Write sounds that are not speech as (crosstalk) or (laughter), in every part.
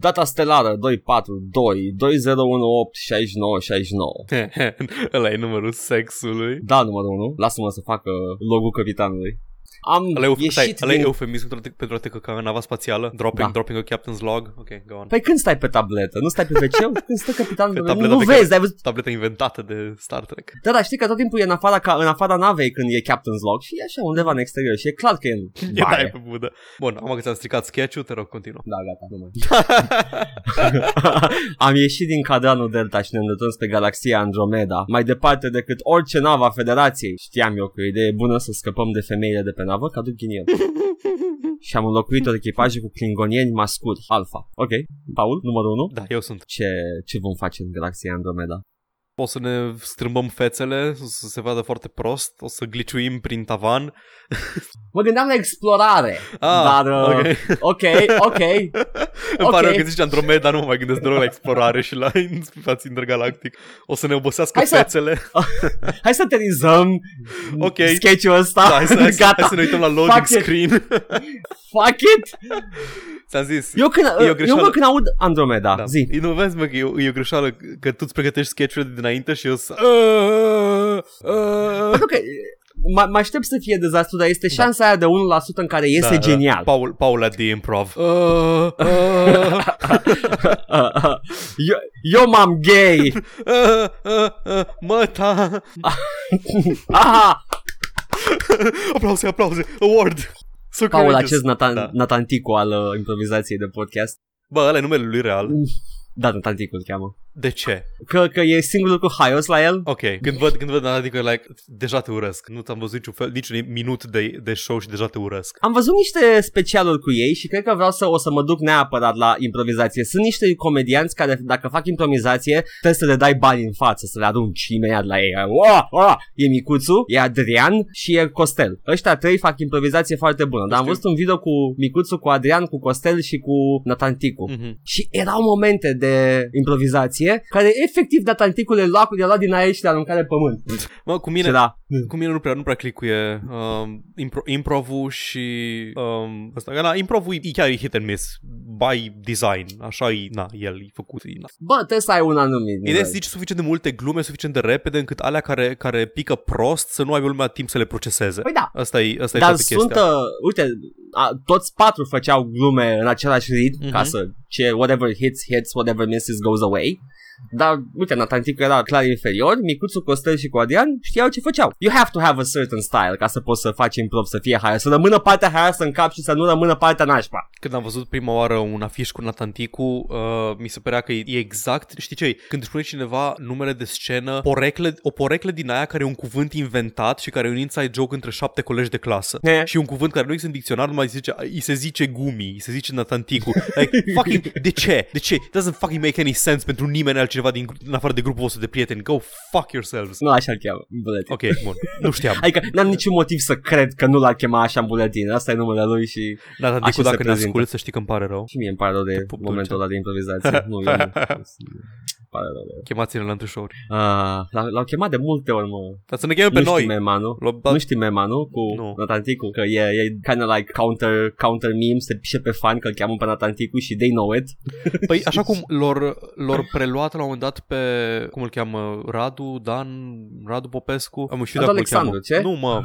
Data stelară 242 2018 69 69. Ăla e numărul sexului. Da, numărul 1. Lasă-mă să facă logul capitanului. Am Ăla e, ieșit stai, ăla e din... eufemism pentru a te- pentru a te căca în nava spațială? Dropping, Da. dropping a captain's log? Ok, go on. Păi când stai pe tabletă? Nu stai pe wc (laughs) Când stă capitanul? Pe nu tableta nu pe vezi, care- ai văzut? Tableta inventată de Star Trek. Da, da, știi că tot timpul e în afara, ca, în afara navei când e Captain's Log și e așa undeva în exterior și e clar că e în (laughs) E da, e baie. pe budă. Bun, am că ți-am stricat sketch-ul, te rog, continuă. Da, gata, nu mai. (laughs) Am ieșit din cadranul Delta și ne îndreptăm spre galaxia Andromeda, mai departe decât orice navă a Federației. Știam eu că e o idee bună să scăpăm de femeile de pe navă, ca duc ghinier. (laughs) și am înlocuit o echipaje cu klingonieni mascuri, alfa. Ok, Paul, numărul 1. Da, eu sunt. Ce, ce vom face în galaxia Andromeda? O să ne strâmbăm fețele, să se vadă foarte prost, o să gliciuim prin tavan. (laughs) Mă gândeam la explorare, Ah, dar uh, ok. ok, ok. (laughs) Îmi pare Ok. rău că zici Andromeda, nu mă mai gândesc deloc la explorare și la spațiu intergalactic. O să ne obosească Hai să- fețele. (laughs) Hai să terizăm Ok. sketch-ul ăsta. Da, hai, să, hai, să, Gata. hai să ne uităm la loading Fuck it. screen. Fuck it! Ți-am zis. Eu când, E o eu greșeală. mă când aud Andromeda, Da. zi. E, nu vezi, mă, că e, o- e o greșeală că tu îți pregătești sketch-urile de dinainte și eu să... Uh, uh, Pentru că mă, mă aștept să fie dezastru, dar este șansa aia de 1% în care iese da, genial. Da. Paul, Paul at the improv. Uh, (laughs) uh, eu, eu m-am gay. uh, uh, uh, măta. Aha! (laughs) aplauze, aplauze. Award. So Paul, courageous. acest Natan, Da. Natanticu al uh, improvizației de podcast. Bă, ăla e numele lui real. Da, Natanticu îl cheamă. De ce? Că, că e singurul cu haios la el. Ok, când văd, când văd adică, like, deja te urăsc. Nu ți-am văzut niciun, fel, niciun minut de, de show și deja te urăsc. Am văzut niște specialuri cu ei și cred că vreau să o să mă duc neapărat la improvizație. Sunt niște comedianți care dacă fac improvizație trebuie să le dai bani în față, să le arunci imediat la ei. Oh, oh! E Micuțu, e Adrian și e Costel. Ăștia trei fac improvizație foarte bună. Dar am Știu. văzut un video cu Micuțu, cu Adrian, cu Costel și cu Natanticu. Mm-hmm. Și erau momente de improvizație care efectiv Natanticu le lua, le lua din aer și le arunca de pământ. Mă, cu Și mine, da. cu mine nu prea, nu prea clicuie um, impro, improv-ul și um, ăsta. Na, improv-ul e chiar e hit and miss by design. Așa e, na, el e făcut. E, na. Bă, trebuie să ai un anumit Ideea e nivel. să zici suficient de multe glume, suficient de repede, încât alea care, care pică prost să nu aibă lumea timp să le proceseze. Păi da, Asta e, asta e Dar toată sunt, chestia. uh, uite, a, toți patru făceau glume în același ritm Mhm. ca să ce whatever hits, hits, whatever misses goes away. Dar, uite, Natanticu era clar inferior, Micuțu, Costel și cu Adrian știau ce făceau. You have to have a certain style ca să poți să faci improv să fie haia, să rămână partea haia în cap și să nu rămână partea nașpa. Când am văzut prima oară un afiș cu Natanticu, uh, mi se părea că e, e exact, știi ce e? Când își spune cineva numele de scenă, porecle, o porecle din aia care e un cuvânt inventat și care e un inside joke între șapte colegi de clasă. E. Și un cuvânt care nu există în dicționar, numai zice, îi se zice gumi, îi se zice Natanticu. Like, (laughs) fucking, de ce? De ce? It doesn't fucking make any sense pentru nimeni altcineva din, în afară de grupul vostru de prieteni. Go fuck yourselves. Nu așa îl cheamă, în buletin. Ok, bun. Nu știam. (laughs) Adică n-am niciun motiv să cred că nu l-ar chema așa în buletin. Asta e numele lui și Natanticu, Așa se dacă ne prezintă. asculti, să știi că îmi pare rău. și mie îmi pare rău de pup momentul dulce. ăla de improvizație. nu, eu nu. (laughs) Îmi pare rău de Chemați-ne la întâlnișori. Ah, l- l-au chemat de multe ori, mă. Dar să ne cheme pe nu noi. știi mema, nu? L-au dat- Nu știi mema, nu? Cu Nu. Natanticu, că e, e kind of like counter, counter meme, se pișe pe fan că îl cheamă pe Natanticu și they know it. (laughs) Păi așa cum (laughs) lor, lor preluat la un moment dat pe, cum îl cheamă, Radu, Dan, Radu Popescu? Am știu Radu dacă îl cheamă. Alexandru, ce? Nu, mă,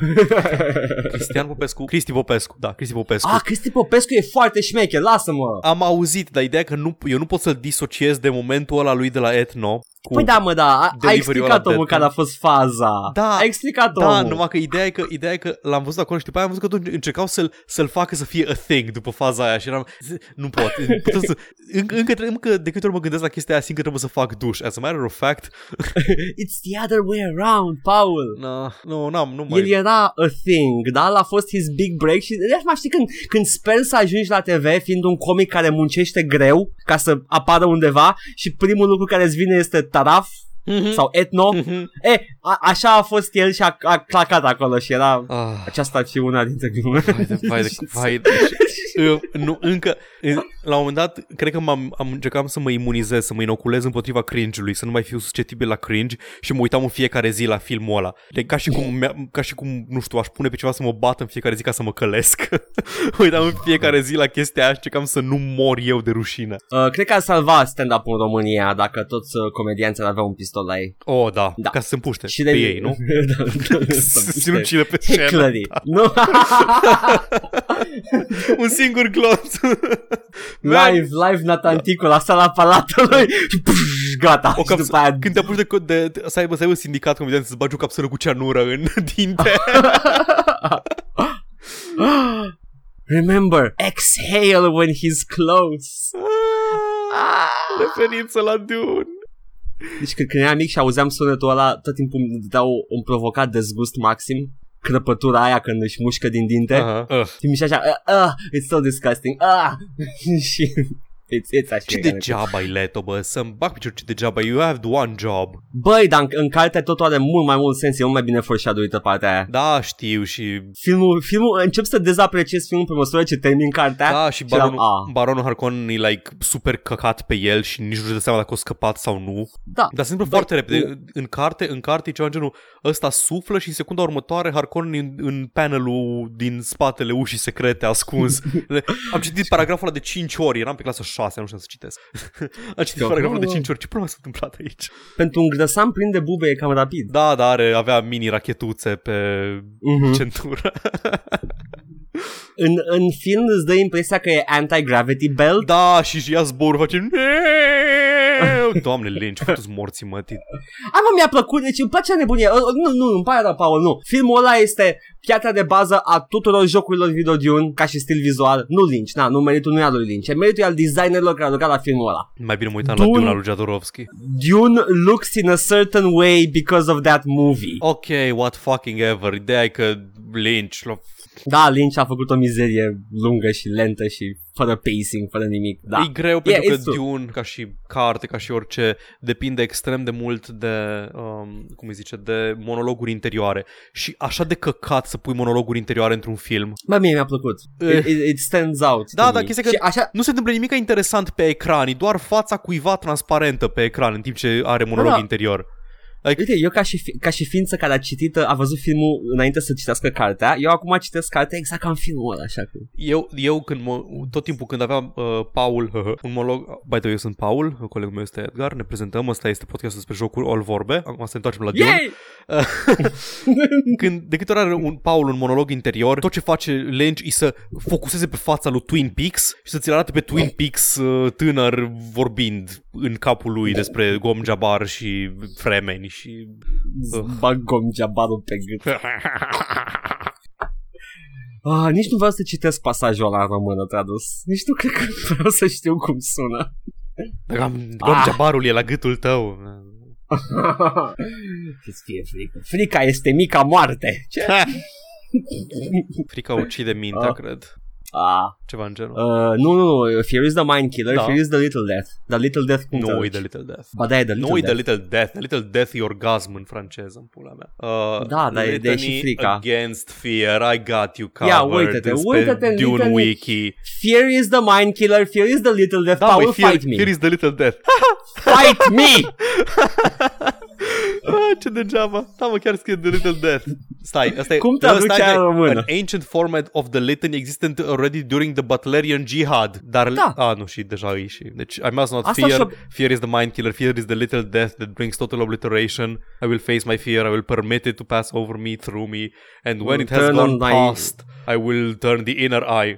(laughs) Cristian Popescu. Cristi Popescu, da, Cristi Popescu. ah, Cristi Popescu e foarte șmecher, lasă-mă! Am auzit, dar ideea e că nu, eu nu pot să-l disociez de momentul ăla lui de la Etno. Cu... Păi da, mă, da, a, a delivery-ul explicat ăla omul de- care a fost faza. Da, a explicat Da, omul. numai că ideea e că, ideea e că l-am văzut acolo și după aia am văzut că tot încercau să-l, să-l facă să fie a thing după faza aia și eram, zi- nu pot, (laughs) putem să, încă, încă, încă de câte ori mă gândesc la chestia aia, simt că trebuie să fac duș. As a matter of fact, (laughs) It's the other way around, Paul. na, nu, n-am, nu mai... El era a thing, da? A fost his big break și de mai știi când, când sper să ajungi la TV fiind un comic care muncește greu ca să apară undeva și primul lucru care îți vine este taraf Mhm. sau etno. Mhm. E, a, așa a fost el și a, a clacat acolo și era... Ah. Aceasta ar fi una dintre glume. Vai de, vai de, (laughs) vai de, Eu, nu, încă, în- la un moment dat, cred că m-am, am încercat să mă imunizez, să mă inoculez împotriva cringe-ului, să nu mai fiu susceptibil la cringe și mă uitam în fiecare zi la filmul ăla. De, ca, și cum, mi-a- ca și cum, nu știu, aș pune pe ceva să mă bată în fiecare zi ca să mă călesc. (laughs) mă uitam în fiecare zi la chestia aia și încercam să nu mor eu de rușine. Uh, cred că ar salva stand-up în România dacă toți uh, comedianții ar avea un pistol la ei. Oh, da, Da. ca să se împuște Și pe ei, nu? (laughs) da, da, da, Să sinucide pe scenă. Hecklerii. Nu? (laughs) Un singur glonț. (laughs) live, live Natanticu la sala palatului și pș, gata. O și capsă- după aia Când te apuci de, de, de să, aibă, să aibă un sindicat comedian să-ți bagi o capsulă cu ceanură în dinte. Remember, exhale when he's close. Referință la Dune. Deci când, când eram mic și auzeam sunetul ăla, tot timpul îmi dădea un provocat dezgust maxim. Crăpătura aia când își mușcă din dinte. Aha. Uh. Și mi așa, uh, uh, it's so disgusting. Uh. (laughs) și it's, it's așa. Ce degeaba e Leto, bă, să-mi bag picior ce degeaba, you have one job. Băi, dar în, în carte totul are mult mai mult sens, e mult mai bine foreshadowed partea aia. Da, știu și... Filmul, filmul, încep să dezapreciez filmul pe măsură ce termin cartea. Da, și eram, baronul, "Ah." baronul Harkonnen e like super căcat pe el și nici nu-și dă seama dacă o scăpat sau nu. Da. Dar se întâmplă Băi, foarte repede. În carte, în carte e ceva în genul ăsta suflă și în secunda următoare Harkonnen în, în panelul din spatele ușii secrete ascuns. (laughs) Am citit paragraful ăla de 5 ori, eram pe clasa 6, nu știu să citesc. Am citit Da. paragraful de 5 ori. Ce problema s-a întâmplat aici? Pentru un grăsan plin de bube e cam rapid. Da, dar are, avea mini rachetuțe pe Mhm. centură. (laughs) În, în film îți dă impresia că e anti-gravity belt. da, și ia zborul, face... Doamne, Lynch, fătuți morții mătii. A, mă, mi-a plăcut, deci îmi place nebunie. Uh, Nu, nu, îmi pare rău, Paul, nu. Filmul ăla este piatra de bază a tuturor jocurilor video Dune, ca și stil vizual. Nu Lynch, na, nu meritul nu e al lui Lynch, e meritul e al designerilor care au lucrat la filmul ăla. Mai bine mă uitam la Dune- Dune al lui Jodorowsky. Dune looks in a certain way because of that movie. Ok, what fucking ever. Ideea e că Lynch l-a Da, Lynch a făcut o mizerie lungă și lentă și fără pacing, fără nimic. Da. E greu pentru Yeah, că it's true. Dune, ca și carte, ca și orice, depinde extrem de mult de, um, cum îi zice, de monologuri interioare. Și așa de căcat să pui monologuri interioare într-un film. Bă, mie mi-a plăcut. It, it, it stands out. Da, to dar me. chestia că- Și așa, Nu se întâmplă nimic interesant pe ecran, e doar fața cuiva transparentă pe ecran în timp ce are monolog Da, da. interior. Like, Uite, eu ca și, fi- ca și ființă care a citit, a văzut filmul înainte să citească cartea, eu acum citesc cartea exact ca în filmul ăla, așa că... Eu, eu când mă, tot timpul când aveam uh, Paul, (laughs) un monolog, by the way, eu sunt Paul, colegul meu este Edgar, ne prezentăm, ăsta este podcastul despre jocul All Vorbe, acum să ne întoarcem la Dune. Yay! (laughs) Când, de câte ori are un Paul un monolog interior, tot ce face Lynch e să focuseze pe fața lui Twin Peaks și să ți-l arate pe Twin Peaks uh, tânăr vorbind în capul lui despre Gom Jabbar și Fremeni și... Bag gomjabarul pe gât. Ah, nici nu vreau să citesc pasajul ăla în română tradus. Nici nu cred că vreau să știu cum sună. Gom Ah. Jabbarul e la gâtul tău. (laughs) Să-ți fie frică. Frica este mica moarte. Ce? Frica ucide mintea, Ah. cred. Ah. Ceva în genul. Uh, nu, nu, nu, Fear is the Mind Killer, Da. Fear is the Little Death. The Little Death cum Nu, e traduci? The Little Death. Ba da, e The Little Nu e Death. The Little Death. The Little Death e orgasm în franceză, în pula mea. Uh, Da, dar e- de- e și Litany frica. Against Fear, I got you covered. Ia, uite-te, Îți uite-te în Dune Litany- Wiki. Fear is the Mind Killer, Fear is the Little Death. Da, Paul, băi, fear, fight me. fear is the Little Death. Fight me! (laughs) (laughs) ah, ce degeaba. Da, mă, chiar scrie The Little Death. Stai, asta e... Cum da, traduce stai, aia în stai. română? An ancient format of the litany existent already during the Butlerian Jihad. Dar... Da. Ah, nu, și deja e și... Deci, I must not Asta fear. și-o- Fear is the mind killer. Fear is the little death that brings total obliteration. I will face my fear. I will permit it to pass over me, through me. And when Will it has turn gone on my- past, I will turn the inner eye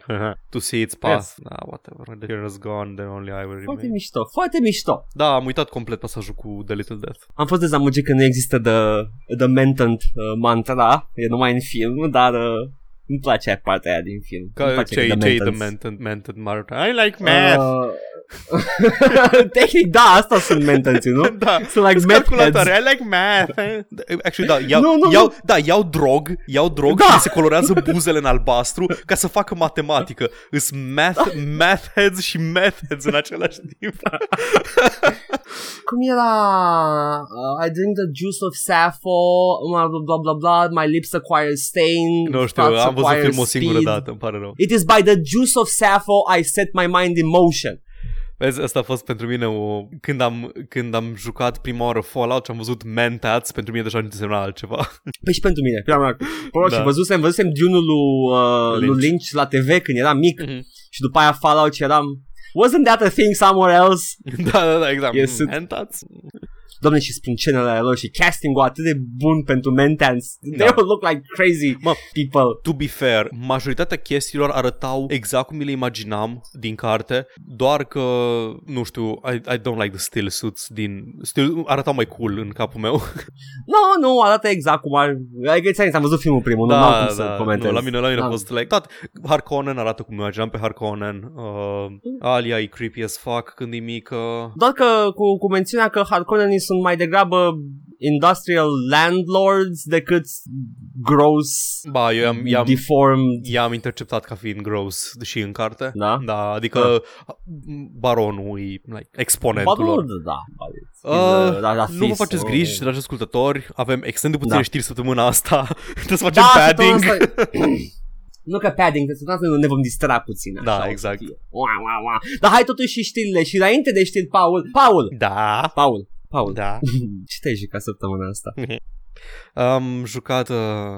to see its path. Yes. Ah, whatever. When the fear has gone, then only I will Foarte remain. mișto, foarte mișto. Da, am uitat complet pasajul cu The Little Death. Am fost dezamăgit că nu există The, the Mentant uh, mantra, e numai în film, dar uh, îmi place partea aia din film. Îmi Ca place ce că ce The the Mentants- mental, mental Marta. I like math. Uh, (laughs) Tehnic, da, asta sunt mentanții, nu? (laughs) da. Sunt like Sunt meth calculatoare. heads. I like math. Actually, da, iau, Nu, nu, iau, nu. da, iau drog, iau drog Da. și se colorează buzele în albastru ca să facă matematică. Îs math, math heads și math heads în același timp. (laughs) cum era uh, I drink the juice of sappho blah blah blah blah, blah my lips acquire stain Nu știu, thoughts am văzut acquire filmul o singură speed. dată, îmi pare rău. It is by the juice of sappho I set my mind in motion Vezi, asta a fost pentru mine o... Când am, când am jucat prima oară Fallout și am văzut Mentats, pentru mine deja nu însemna altceva. (laughs) Păi și pentru mine prima mea Bro, Da. și văzusem, văzusem Dune-ul lui, uh, Lynch. lui Lynch la TV când eram mic Mhm. și după aia Fallout și eram Wasn't that a thing somewhere else? (laughs) da, da, da, exact. Yes, Mm, Mentats? Doamne, și sprâncenele lor și casting-ul atât de bun pentru Mentans. They Da. all look like crazy Mă, people. To be fair, majoritatea chestiilor arătau exact cum mi le imaginam din carte, doar că, nu știu, I, I don't like the still suits din... Still, arătau mai cool în capul meu. (laughs) Nu, nu, arată exact cum ar... Adică ți am văzut filmul primul, nu am cum să comentez. nu, la mine, la mine Da. a fost like, dat, Harkonnen arată cum imaginam pe Harkonnen, uh, Alia e creepy as fuck când e mică. Doar că cu, cu mențiunea că Harkonnenii sunt mai degrabă industrial landlords decât gross, Ba, eu i-am, i-am, deformed. i-am interceptat ca fiind gross și în carte. Da? Da, adică baronul e like, exponentul Ba, lor. nu, da. Uh, da, da, nu vă fis, faceți oh. griji, dragi ascultători, avem extrem de puține Da. știri săptămâna asta, (laughs) trebuie să facem Da, padding. săptămâna asta- (laughs) Nu că padding, că nu ne vom distra puțin. Da, așa o să exact. fie. Ua, ua, ua. Dar hai totuși și știrile și înainte de știri, Paul, Paul, Da, Paul, Paul, da. (laughs) ce te-ai jucat săptămâna asta? (laughs) Am jucat, uh,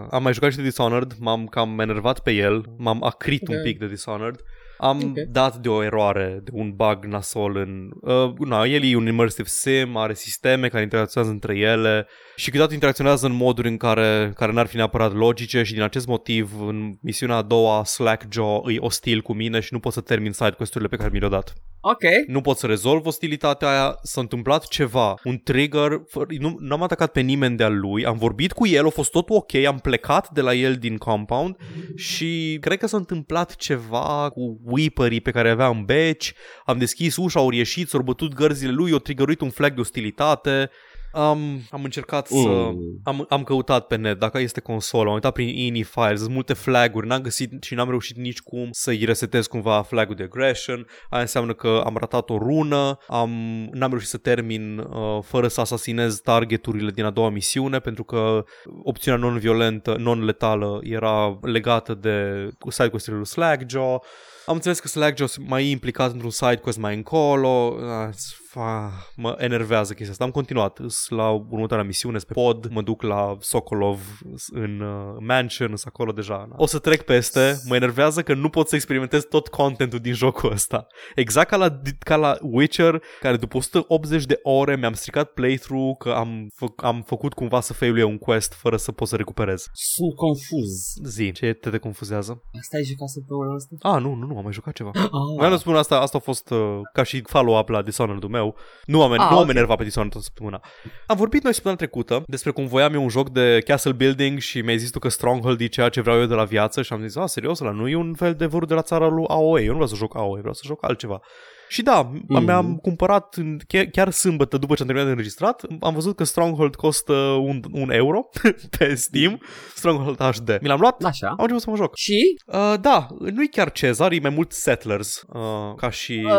am mai jucat și de Dishonored, m-am cam enervat pe el, m-am acrit Ok. un pic de Dishonored. Am Ok. dat de o eroare, de un bug nasol în... Uh, na, el e un immersive sim, are sisteme care interacționează între ele și câteodată interacționează în moduri în care, care n-ar fi neapărat logice și din acest motiv în misiunea a doua Slackjaw îi ostil cu mine și nu pot să termin side quest-urile pe care mi le-au dat. Ok, Nu pot să rezolv ostilitatea aia, s-a întâmplat ceva, un trigger, fă- nu, n-am atacat pe nimeni de-al lui, am vorbit cu el, a fost totul ok, am plecat de la el din compound și cred că s-a întâmplat ceva cu weeperii pe care avea în beci, am deschis ușa, au ieșit, s-au bătut gărzile lui, au triggeruit un flag de ostilitate, am, am încercat să... Mm. Am, am căutat pe net dacă este consolă, am uitat prin ini files, sunt multe flaguri, n-am găsit și n-am reușit nici cum să-i resetez cumva flagul de aggression. Aia înseamnă că am ratat o rună, am, n-am reușit să termin uh, fără să asasinez targeturile din a doua misiune, pentru că opțiunea non-violentă, non-letală era legată de side quest-urile lui Slackjaw. Am înțeles că Slackjaw mai e implicat într-un side quest mai încolo. Ah, fa, mă enervează chestia asta. Am continuat Îs la următoarea misiune, pe pod, mă duc la Sokolov în uh, mansion, sunt acolo deja. O să trec peste, mă enervează că nu pot să experimentez tot contentul din jocul ăsta. Exact ca la, ca la Witcher, care după 180 de ore mi-am stricat playthrough, că am, fă, am făcut cumva să failuie un quest fără să pot să recuperez. sunt confuz. Zi, ce te, te confuzează? Asta ai jucat săptămâna asta? Ah, nu, nu, nu, am mai jucat ceva. Ah, Vreau să spun asta, asta a fost uh, ca și follow-up la Dishonored-ul meu. Nu am, Ah, nu am ok. enervat pe Dishonored toată săptămâna. Am vorbit noi săptămâna trecută despre cum voiam eu un joc de castle building și mi-ai zis tu că Stronghold e ceea ce vreau eu de la viață și am zis, a, serios, ăla nu e un fel de vârf de la țara lui AOE, eu nu vreau să joc AOE, vreau să joc altceva. Și da, Mhm. mm. mi-am cumpărat în- chiar, chiar sâmbătă după ce am terminat de înregistrat, am văzut că Stronghold costă un, un euro (laughs) pe Steam, Stronghold HD. Mi l-am luat, Așa. am început să mă joc. Și? Uh, da, nu e chiar Cezar, e mai mult Settlers, uh, ca și... Uh,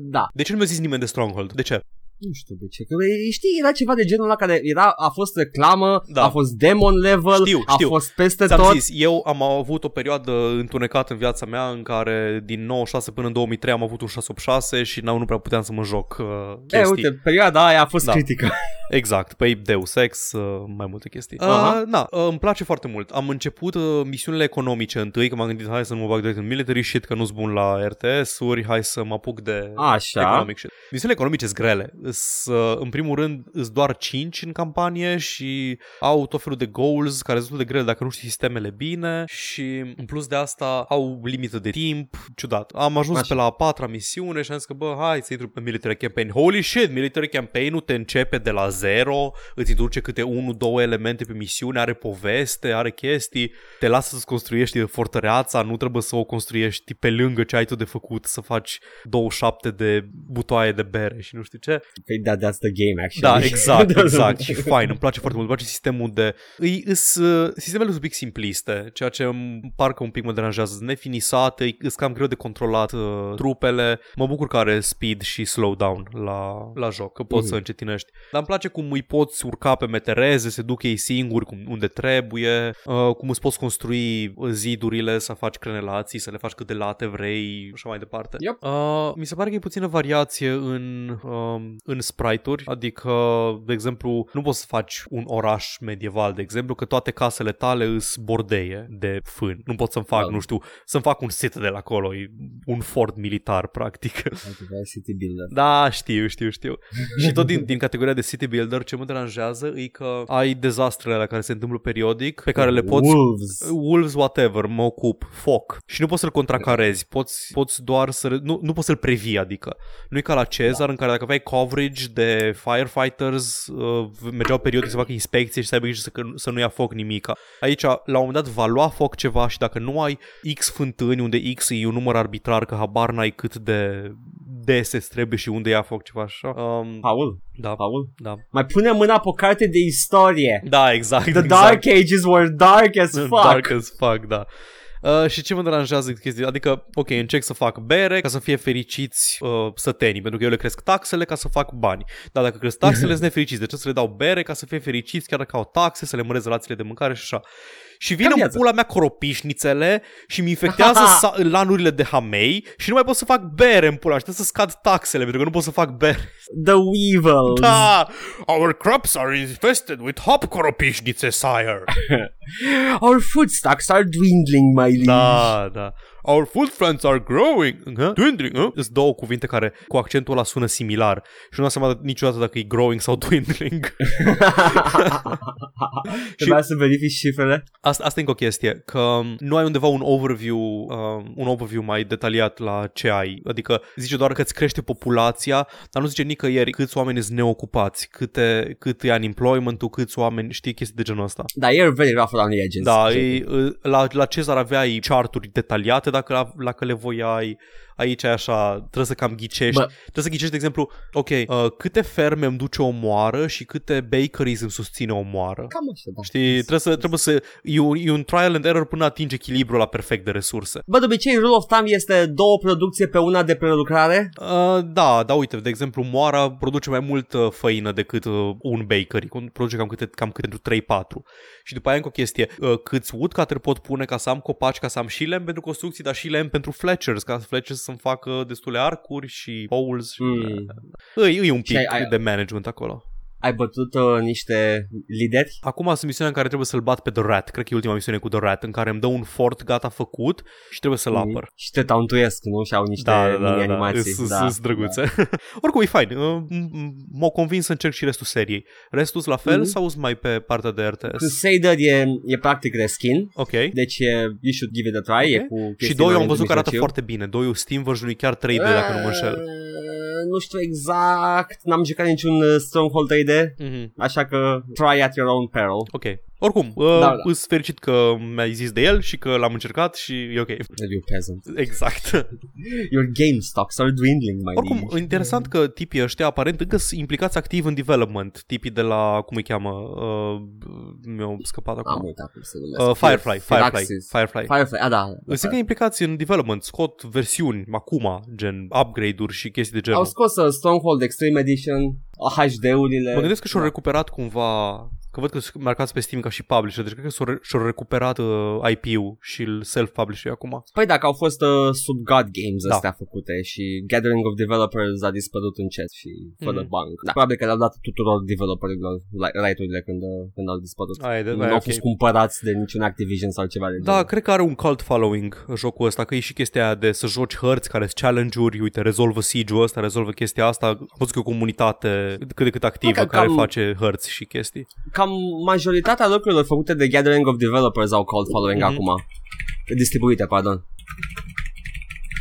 da. De ce nu mi-a zis nimeni de Stronghold? De ce? Nu știu de ce. Că, e, știi, era ceva de genul ăla care era, a fost reclamă, Da. a fost demon level, Știu, a știu. fost peste Ți-am tot. zis, eu am avut o perioadă întunecată în viața mea în care din 96 până în 2003 am avut un 686 și n-au nu prea puteam să mă joc uh, E, chestii. uite, perioada aia a fost Da. critică. Exact, pe Deus Ex, uh, mai multe chestii. Aha. Uh, na, uh, îmi place foarte mult. Am început uh, misiunile economice întâi, că m-am gândit, hai să nu mă bag direct în military shit, că nu-s bun la RTS-uri, hai să mă apuc de Așa. economic shit. Misiunile economice sunt grele. Îs, uh, în primul rând, îs doar 5 în campanie și au tot felul de goals care sunt destul de grele dacă nu știi sistemele bine și în plus de asta au limită de timp, ciudat. Am ajuns Așa. pe la a patra misiune și am zis că bă, hai să intru pe military campaign. Holy shit, military campaign-ul te începe de la zero, îți introduce câte unul, două elemente pe misiune, are poveste, are chestii, te lasă să construiești fortăreața, nu trebuie să o construiești pe lângă ce ai tu de făcut, să faci 27 de butoaie de bere și nu știu ce. Păi da, that's the game, actually. Da, exact, (laughs) exact. și fain, îmi place foarte mult. Îmi place sistemul de... Îi, îs, uh, sistemele sunt un pic simpliste, ceea ce îmi parcă un pic mă deranjează. Sunt nefinisate, îs cam greu de controlat uh, trupele. Mă bucur că are speed și slowdown la, la joc, că poți mm-hmm. să încetinești. Dar îmi place cum îi poți urca pe metereze, se duc ei singuri cum, unde trebuie, uh, cum îți poți construi zidurile, să faci crenelații, să le faci cât de late vrei, așa mai departe. Yep. Uh, mi se pare că e puțină variație în, uh, în sprite-uri, adică, de exemplu, nu poți să faci un oraș medieval, de exemplu, că toate casele tale îs bordeie de fân. Nu pot să-mi fac, Da. nu știu, să-mi fac un citadel acolo, e un fort militar, practic. City Builder. Da, știu, știu, știu. (laughs) și tot din, din categoria de city builder, ce mă deranjează e că ai dezastrele la care se întâmplă periodic, pe care le poți Wolves. Wolves whatever, mă ocup, foc. Și nu poți să-l contracarezi, poți, poți doar să... Nu, nu poți să-l previi, adică. Nu e ca la Cezar, în care dacă aveai coverage de firefighters, uh, mergeau periodic să facă inspecție și să aibă grijă să, că- să nu ia foc nimica. Aici, la un moment dat, va lua foc ceva și dacă nu ai X fântâni, unde X e un număr arbitrar, că habar n-ai cât de dese îți trebuie și unde ia foc ceva așa. Um, Paul, da, Paul, da. mai pune mâna pe o carte de istorie. Da, exact. The exact. Dark Ages were dark as (laughs) fuck. Dark as fuck, da. Uh, și ce mă deranjează chestia? Adică, ok, încerc să fac bere ca să fie fericiți uh, sătenii, pentru că eu le cresc taxele ca să fac bani. Dar dacă cresc taxele, (laughs) sunt nefericiți. De ce să le dau bere ca să fie fericiți chiar dacă au taxe, să le măresc relațiile de mâncare și așa. Și vin Ca în viața. pula mea coropișnițele și mi infectează sa- lanurile de hamei și nu mai pot să fac bere în pula mea și trebuie să scad taxele pentru că nu pot să fac bere. The Weevils. Da! Our crops are infested with hop coropișnițe, sire. (laughs) Our food stocks are dwindling, my liege. Da, da. Our food plants are growing. Huh? Dwindling. Huh? Sunt două cuvinte care cu accentul ăla sună similar și nu am seama niciodată dacă e growing sau dwindling. (laughs) Trebuia să verifici cifrele. Asta, asta e încă o chestie, că nu ai undeva un overview, uh, un overview mai detaliat la ce ai. Adică zice doar că îți crește populația, dar nu zice nicăieri câți oameni sunt neocupați, câte, cât e unemployment-ul, câți oameni, știi chestii de genul ăsta. Da, e very rough around the edges. Da, e, la, la Cezar aveai charturi detaliate dacă, la, dacă le voiai. Aici e așa, trebuie să cam ghicești. Bă. Trebuie să ghicești, de exemplu, ok, uh, câte ferme îmi duce o moară și câte bakeries îmi susține o moară. Cam așa, da. Știi, trebuie să, trebuie să, e un, e un trial and error până atingi echilibrul la perfect de resurse. Bă, de obicei, rule of thumb este două producție pe una de prelucrare. Uh, da, da, uite, de exemplu, moara produce mai mult uh, făină decât uh, un bakery, cum produce cam câte, cam câte 3-4. Și după aia încă o chestie, uh, câți woodcutter pot pune ca să am copaci, ca să am și lemn pentru construcții, dar și lemn pentru fletchers, ca fletchers să-mi facă destule arcuri și poles. Și, Mm. uh, e, e un Și pic ai- ai- de management acolo. Ai bătut uh, niște lideri? Acum sunt misiunea în care trebuie să-l bat pe The Rat. Cred că e ultima misiune cu The Rat, în care îmi dă un fort gata făcut și trebuie să-l apăr. Mm. Și te tauntuiesc, nu? Și au niște Da, da, da, da. mini-animații. Sunt da, sunt drăguțe. (laughs) Oricum, e fain. Uh, m- m- M-au convins să încerc și restul seriei. Restul la fel Mhm. sau sunt mai pe partea de RTS? Crusader e, e practic reskin. Ok. Deci e, you should give it a try. E Ok. cu Și chestii doi am Orientul văzut că arată Mijlociu. foarte bine. Doi Steam version e chiar 3D, dacă nu mă înșel. Uh, Nu știu exact, n-am jucat niciun uh, Stronghold 3D, Mhm. așa că try at your own peril. Ok. Oricum, uh, Da, da, da. da. îs fericit că mi-ai zis de el și că l-am încercat și e ok. You peasant. Exact. (laughs) Your game stocks are dwindling, my Oricum, liege. interesant că tipii ăștia aparent încă sunt implicați activ în development. Tipii de la, cum îi cheamă, uh, mi-au scăpat acum. Am uitat cum se numesc. Uh, Firefly, Firefly, Firaxis. Firefly. Firefly, a da. Sunt încă implicați în development, scot versiuni acum, gen upgrade-uri și chestii de genul. Au scos uh, Stronghold Extreme Edition, HD-urile. Mă gândesc că și-au Da. recuperat cumva Că văd că sunt marcați pe Steam ca și publisher, deci cred că și-au, re- și-au recuperat uh, IP-ul și îl self-publish acum. Păi dacă au fost uh, sub God Games Da. astea făcute și Gathering of Developers a dispărut încet și fără Mhm. banc. Da. Probabil că le-au dat tuturor developerilor li- right-urile când, uh, când au dispărut. Aia e de, nu aia, au ok. fost cumpărați de niciun Activision sau ceva de Da, genul. cred că are un cult following jocul ăsta, că e și chestia aia de să joci hărți care sunt challenge-uri, uite, rezolvă siege-ul ăsta, rezolvă chestia asta. Am văzut că e o comunitate cât de cât activă Ok, care cam- face hărți și chestii. Cam majoritatea lucrurilor făcute de Gathering of Developers au cult following Mhm. acum. Distribuite, pardon.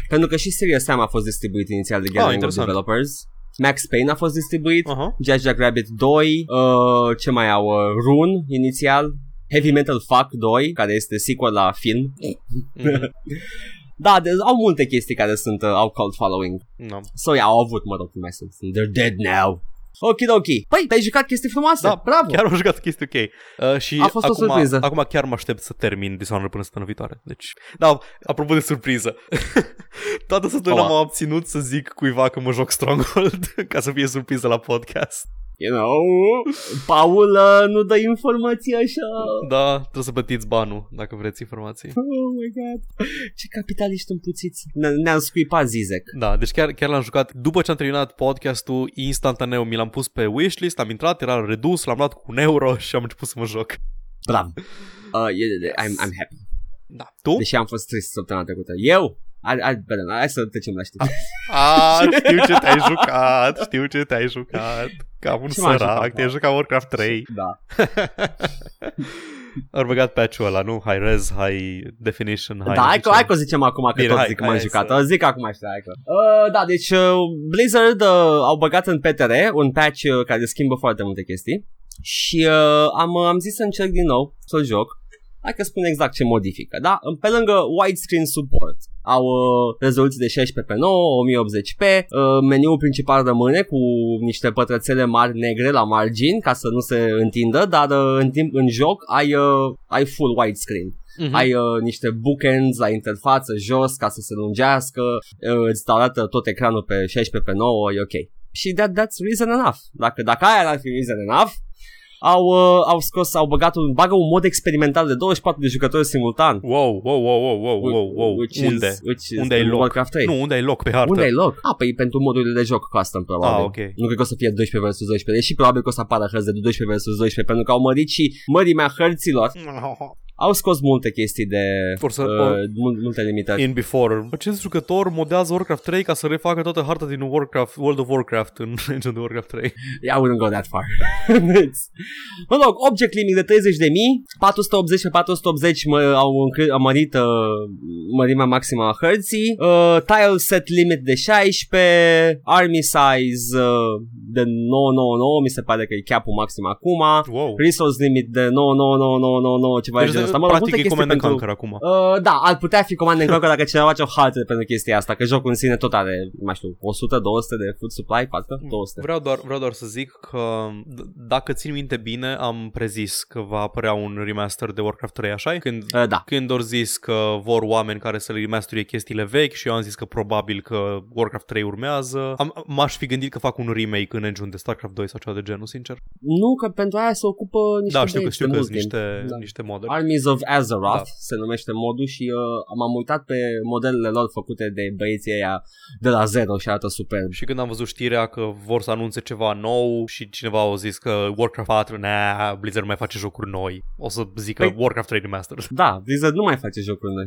Pentru că și Serious Sam a fost distribuit inițial de Gathering of Ah, interesant. Developers. Max Payne a fost distribuit, Aha. Jack Jack Rabbit 2, uh, ce mai au? Uh, Rune, inițial, Heavy Metal Fuck 2, care este sequel la film. Mhm. (laughs) Da, de- au multe chestii care sunt, uh, au cult following. Da. So, yeah, au avut, mă rog, nu mai sunt. They're dead now. Ok, ok. Păi, te-ai jucat chestii frumoase. Da, Bravo. Chiar am jucat chestii ok. Uh, și A fost o acum, surpriză. Acum chiar mă aștept să termin Dishonored până săptămâna viitoare. Deci, da, apropo de surpriză. (laughs) Toată săptămâna Oh. m-am abținut să zic cuiva că mă joc Stronghold (laughs) ca să fie surpriză la podcast. You know, Paul uh, nu dă informații așa. Da, trebuie să plătiți banul dacă vreți informații. Oh my god. Ce capitaliști împuțiți. Ne- Ne-am scuipat Zizek. Da, deci chiar, chiar l-am jucat. După ce am terminat podcastul, instantaneu mi l-am pus pe wishlist, am intrat, era redus, l-am luat cu un euro (laughs) și am început să mă joc. Bravo. Uh, yeah, I'm, I'm happy. Da. Tu? Deși am fost trist săptămâna trecută. Eu? Hai, hai, bine, hai să trecem la știri. (laughs) A, știu ce te-ai jucat, știu ce te-ai jucat. Ca un Ce m-am sărac, jucat, te-ai mă? jucat Warcraft 3. (laughs) Da. (laughs) Au băgat patch-ul ăla, nu? High res, high definition, high... da, hai că, hai că o zicem acum că Bine, tot hai, zic că hai m-am să- jucat. O zic acum știu, hai că. Uh, da, deci uh, Blizzard uh, au băgat în PTR un patch uh, care schimbă foarte multe chestii și uh, am, am zis să încerc din nou să-l joc. Hai că spun exact ce modifică, da? Pe lângă widescreen support au uh, rezoluții de 16 pe 9, 1080p, uh, meniul principal rămâne cu niște pătrățele mari negre la margini ca să nu se întindă, dar uh, în timp în joc ai, uh, ai full widescreen. Mhm. Ai uh, niște bookends la interfață jos ca să se lungească, uh, îți arată tot ecranul pe 16 pe 9, e ok. Și that, that's reason enough. Dacă, dacă aia n-ar fi reason enough, au, uh, au scos, au băgat un, bagă un mod experimental de 24 de jucători simultan. Wow, wow, wow, wow, wow, wow, wow. Which Unde? Is, which is Unde ai în loc? Warcraft 3. Nu, unde ai loc pe hartă? Unde ai loc? Ah, păi pentru modurile de joc custom probabil. Ah, ok. Nu cred că o să fie 12 versus 12, deși probabil că o să apară hărți de 12 versus 12 pentru că au mărit și mărimea hărților. (laughs) Au scos multe chestii de Or să- uh, or- mul- multe limitări. In Before. Acest jucător modează Warcraft 3 ca să refacă toată harta din Warcraft, World of Warcraft în (laughs) Legend of Warcraft 3. I wouldn't go that far. It's- (laughs) mă rog, object limit de 30.000, 480 pe 480 mă, au, încre- au mărit uh, mărimea maximă a hărții, uh, tile set limit de 16, army size uh, de 999, mi se pare că e cap-ul maxim acum, Wow. resource limit de 99999, ceva de Deci, genul ăsta. Mă rog, practic multe e chestii Command and pentru... Conquer acum. Uh, da, ar putea fi Command and Conquer dacă cineva face o haltă pentru chestia asta, că jocul în sine tot are, nu mai știu, 100-200 de food supply, parcă 200. Vreau doar, vreau doar să zic că d- dacă țin minte bine, am prezis că va apărea un remaster de Warcraft 3, așa Când, Uh, da. când ori zis că vor oameni care să remasterie chestiile vechi și eu am zis că probabil că Warcraft 3 urmează, am, m-aș fi gândit că fac un remake în engine de StarCraft 2 sau ceva de genul, sincer. Nu, că pentru aia se ocupă niște da, știu că, băieți știu de că mult sunt timp. niște, Da. niște moduri. Armies of Azeroth Da. se numește modul și uh, m-am uitat pe modelele lor făcute de băieții ăia de la zero și arată superb. Și când am văzut știrea că vor să anunțe ceva nou și cineva a zis că Warcraft 4, nah, Blizzard nu mai face jocuri noi, o să zică Păi- Warcraft 3 Remastered. Da, Blizzard nu mai face jocuri noi.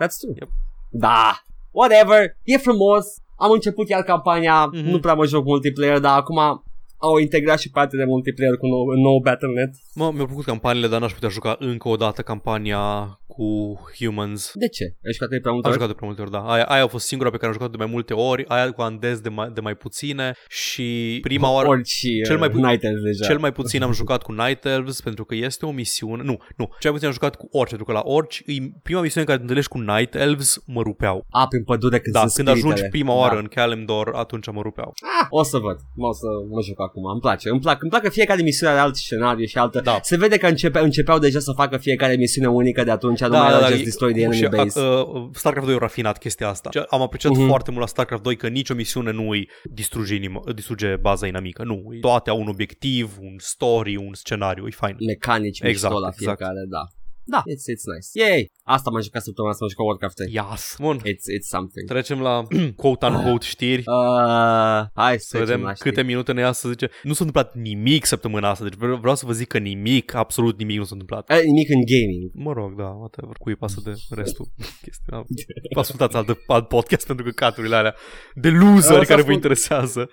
That's true. Yep. Da, whatever, e frumos. Am început iar campania, Mhm. nu prea mă joc multiplayer, dar acum au integrat și partea de multiplayer cu nou, nou Battle.net. Mă, mi-au plăcut campaniile, dar n-aș putea juca încă o dată campania cu Humans. De ce? Ai jucat ei prea multe Am ori? jucat de prea multe ori, da. Aia, aia a fost singura pe care am jucat de mai multe ori, aia cu Andes de mai, de mai puține și prima oară... Orici Cel mai pu- Night Elves deja. Cel mai puțin am jucat cu Night Elves pentru că este o misiune... Nu, nu. Cel mai puțin am jucat cu orci, pentru că la orci, îi- prima misiune în care te întâlnești cu Night Elves mă rupeau. A, prin pădure când Da, sunt când ajungi spiritele. prima oară Da. în Kalimdor, atunci mă rupeau. Ah, o să văd. O să mă joc acum. Îmi place. Îmi, plac. Îmi plac că fiecare misiune are alt scenariu și altă. Da. Se vede că începe, începeau deja să facă fiecare misiune unică de atunci. nu mai era just destroy the și, enemy base. uh, StarCraft 2 a rafinat chestia asta. Și Am apreciat Mhm. foarte mult la StarCraft 2 că nicio misiune nu îi distruge, inima, distruge baza inamică. Nu, toate au un obiectiv, un story, un scenariu, e fain. Mecanici Exact, mișto la exact. fiecare, da. Da, it's, it's nice. Yay! Asta m-am jucat săptămâna asta, m-am jucat Warcraft 3. Yes. Bun. It's, it's something. Trecem la (clears throat) quote-unquote știri. Uh, hai să Să trecem vedem la știri. câte minute ne ia să zice. Nu s-a întâmplat nimic săptămâna asta, deci vreau vreau să vă zic că nimic, absolut nimic nu s-a întâmplat. Eh, nimic în gaming. Mă rog, da, whatever, cui pasă de (laughs) restul (laughs) chestii. Da. Ascultați alt, alt podcast pentru că caturile alea de loseri O să care vă ascult. interesează.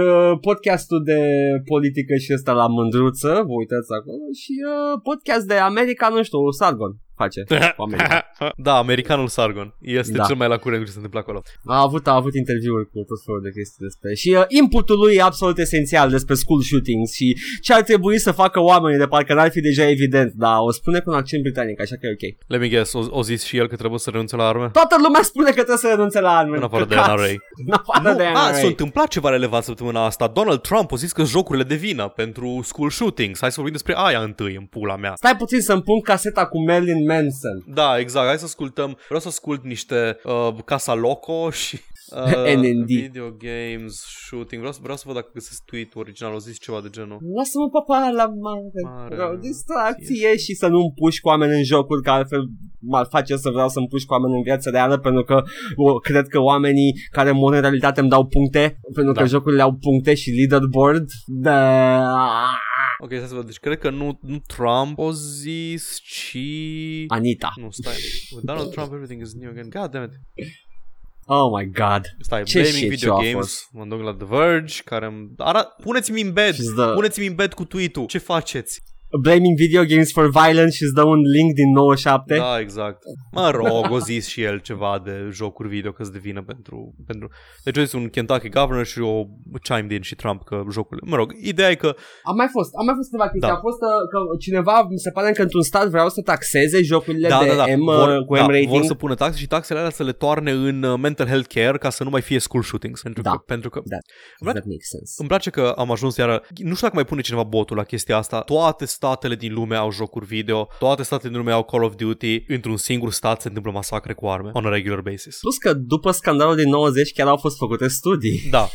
Uh, podcastul de politică și ăsta la mândruță, vă uitați acolo, și uh, podcast de America, nu știu, Sargon. Face (laughs) cu America. da, americanul Sargon. Este Da. cel mai la curent cu ce se întâmplă acolo. A avut, a avut interviuri cu tot felul de chestii despre și uh, inputul lui e absolut esențial despre school shootings și ce ar trebui să facă oamenii de parcă n-ar fi deja evident, dar o spune cu un accent britanic, așa că e ok. Let me guess, o, o zis și el că trebuie să renunțe la arme? Toată lumea spune că trebuie să renunțe la arme. În afară de Căcat. NRA. În afară Nu, de a, NRA. s-a întâmplat ceva relevant săptămâna asta. Donald Trump a zis că jocurile de vină pentru school shootings. Hai să vorbim despre aia întâi, în pula mea. Stai puțin să-mi pun caseta cu Marilyn Manson. Da, exact. Hai să ascultăm. Vreau să ascult niște uh, Casa Loco și uh, NND. Video games, shooting. Vreau să, vreau să văd dacă găsesc tweet-ul original. O zis ceva de genul. Lasă-mă papa la mare, Mare. Vreau distracție și să nu împuși cu oameni în jocuri, că altfel m-ar face să vreau să împuși cu oameni în viața reală, pentru că o, cred că oamenii care mor în realitate îmi dau puncte, pentru că Da. jocurile au puncte și leaderboard. Da. Ok, hai să văd. Deci cred că nu, nu Trump o zis, ci... Anita. Nu, stai. With Donald Trump, everything is new again. God damn it. Oh my god. Stai, Ce Blaming shit Video show a Games, fost. mă duc la The Verge, care îmi... Ara... Puneți-mi în bed, Și-ți dă- puneți-mi în bed cu tweet-ul. Ce faceți? Blaming video games for violence și îți dă un link din 97. Da, exact. Mă rog, o zis și el ceva de jocuri video că de vină pentru... pentru... Deci a zis un Kentucky Governor și o chimed in și Trump că jocurile... Mă rog, ideea e că... A mai fost, a mai fost câteva chestii. Da. A fost uh, că cineva, mi se pare că într-un stat vreau să taxeze jocurile Da, de da, da. M Vor, uh, cu M da, rating. vor să pună taxe și taxele alea să le toarne în uh, mental health care ca să nu mai fie school shootings. Pentru Da. că, pentru că Da. Vreau- That makes sense. Îmi place că am ajuns iară, nu știu dacă mai pune cineva botul la chestia asta, toate statele din lume au jocuri video, toate statele din lume au Call of Duty, într-un singur stat se întâmplă masacre cu arme, on a regular basis. Plus că după scandalul din 90 chiar au fost făcute studii. Da.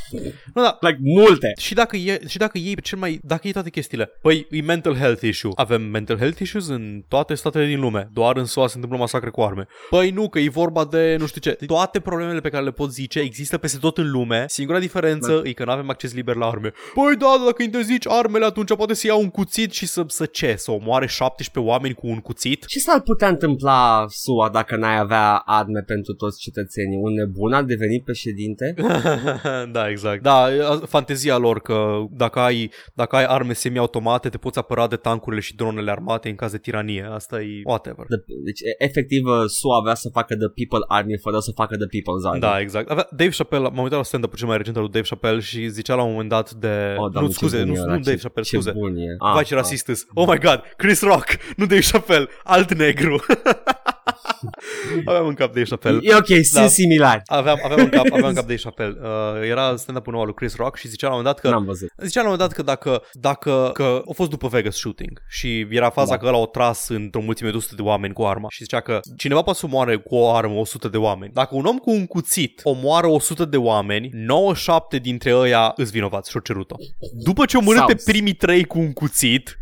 Nu, (laughs) da. Like multe. Și dacă, e, și dacă iei pe cel mai, dacă iei toate chestiile, păi e mental health issue. Avem mental health issues în toate statele din lume. Doar în SUA se întâmplă masacre cu arme. Păi nu, că e vorba de nu știu ce. Toate problemele pe care le pot zice există peste tot în lume. Singura diferență e că nu avem acces liber la arme. Păi da, dar dacă interzici armele, atunci poate să ia un cuțit și să, să ce? Să omoare 17 oameni cu un cuțit? Ce s-ar putea întâmpla SUA dacă n-ai avea arme pentru toți cetățenii? Un nebun ar deveni președinte? (laughs) da, exact. Da, fantezia lor că dacă ai, dacă ai arme semi-automate, te poți apăra de tancurile și dronele armate în caz de tiranie. Asta e whatever. The, deci, e- efectiv, uh, SUA avea să facă The People Army fără să facă The People's Army. Da, exact. Avea Dave Chappelle, m-am uitat la stand-up cel mai recent al lui Dave Chappelle și zicea la un moment dat de... Oh, nu, Doamne, ce scuze, bun nu, e ăla, nu ce- Dave Chappelle, ce scuze. bun e. Vai, ce rasist îs. Oh my god, Chris Rock, nu Dave Chappelle, alt negru. (laughs) aveam în cap Dave Chappelle. E ok, sunt Da. similari. Aveam, aveam în cap, aveam în cap Dave (laughs) Chappelle. Uh, era stand-up-ul nou al lui Chris Rock și zicea la un moment dat că N-am văzut. Zicea la un moment dat că dacă, dacă că a fost după Vegas shooting și era faza Da. că ăla o tras într-o mulțime de 100 de oameni cu arma și zicea că cineva poate să omoare cu o armă 100 de oameni. Dacă un om cu un cuțit omoară 100 de oameni, 97 dintre ăia îți vinovați și-o cerut-o. După ce omorât pe Sau- primii trei cu un cuțit,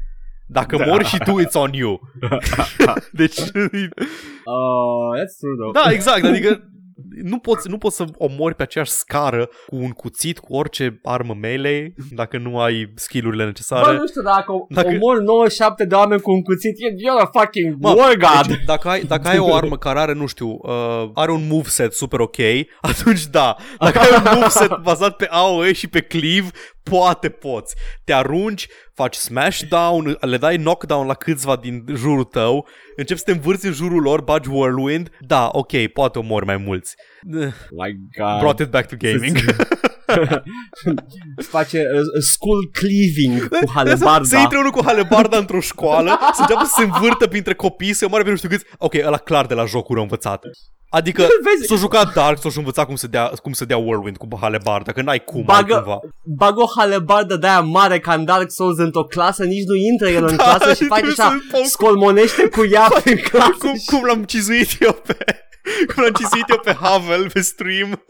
dacă Da. mori și tu, it's on you. (laughs) deci, Uh, that's true, though. da, exact, adică nu poți, nu poți să omori pe aceeași scară cu un cuțit, cu orice armă melee, dacă nu ai skillurile Bă, necesare. nu știu, dacă, Dacă- dacă... omor 97 de oameni cu un cuțit, e- you're a fucking Mă, war god. Deci, dacă, ai, dacă ai o armă care are, nu știu, uh, are un moveset super ok, (laughs) atunci da. Dacă ai un moveset (laughs) bazat pe AOE și pe cleave, poate poți. Te arunci, faci smash down, le dai knockdown la câțiva din jurul tău, începi să te învârți în jurul lor, bagi whirlwind, da, ok, poate omori mai mulți. (laughs) My god. Brought it back to gaming. (laughs) Face uh, uh, school cleaving cu Să, halebarda. să intre unul cu halebarda într-o școală, să înceapă să se învârtă printre copii, să omoare pe nu știu câți. Ok, ăla clar de la jocuri a învățat. Adică (laughs) Vezi? s-a jucat Dark Souls și a învățat cum să dea, cum să dea Whirlwind cu halebarda, că n-ai cum Bagă- altcumva. Bag o halebardă de aia mare ca în Dark Souls într-o clasă, nici nu intră el în Da, clasă și face trebuie așa, să-l poc. scolmonește cu ea prin clasă. Cum, și- cum l-am cizuit eu pe... Cum l-am cizuit eu pe Havel pe stream.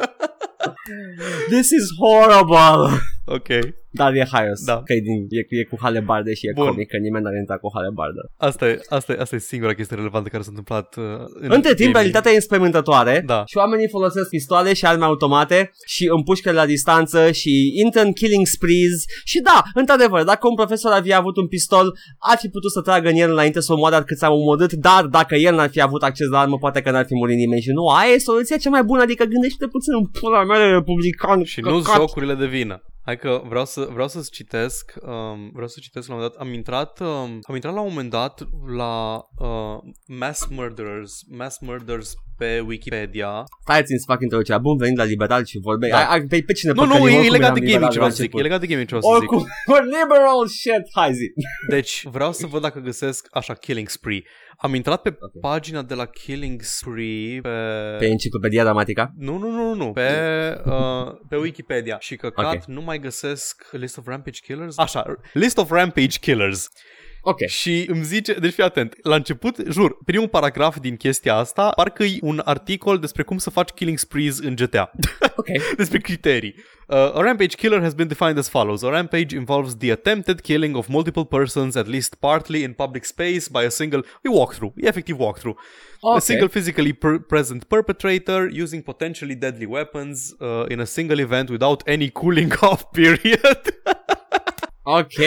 This is horrible. Ok. Dar e haios, Da. că e, din, e, e cu halebardă și e Bun. comic, că nimeni n-are intrat cu halebardă. Asta e, asta, e, asta e singura chestie relevantă care s-a întâmplat uh, în Între timp, gaming. realitatea e înspăimântătoare Da. și oamenii folosesc pistoale și arme automate și împușcă la distanță și intră în killing sprees și da, într-adevăr, dacă un profesor ar fi avut un pistol, ar fi putut să tragă în el înainte să omoare cât s-a omorât, dar dacă el n-ar fi avut acces la armă, poate că n-ar fi murit nimeni și nu, aia e soluția cea mai bună, adică gândește puțin în pula mea de republican. Și nu căcat. jocurile de vină. Hai că vreau, să, vreau să-ți citesc, um, vreau să citesc la un moment dat, am intrat, um, am intrat la un moment dat la uh, Mass Murderers, Mass Murders pe Wikipedia. Stai țin să fac introducerea. Bun venit la liberal și vorbe. Da. Da. Ai, pe, pe cine Nu, nu, păcălim? e, e Oricum legat eram de gaming liberal ce la vreau să zic, e început. legat de gaming ce vreau să zic. Oricum, (laughs) we're liberal shit, hai zi. Deci vreau să văd dacă găsesc așa Killing Spree. Am intrat pe Ok. pagina de la Killing Spree pe... Pe enciclopedia dramatica? Nu, nu, nu, nu, pe, uh, pe Wikipedia și căcat Ok. nu mai găsesc List of Rampage Killers. Așa, List of Rampage Killers. Ok. Și îmi zice, deci fii atent, la început, jur, primul paragraf din chestia asta, parcă e un articol despre cum să faci killing sprees în GTA. Ok. (laughs) despre criterii. Uh, a rampage killer has been defined as follows. A rampage involves the attempted killing of multiple persons, at least partly in public space, by a single... E walkthrough, e efectiv walkthrough. A Ok. single physically per- present perpetrator using potentially deadly weapons uh, in a single event without any cooling (laughs) off period. Ok.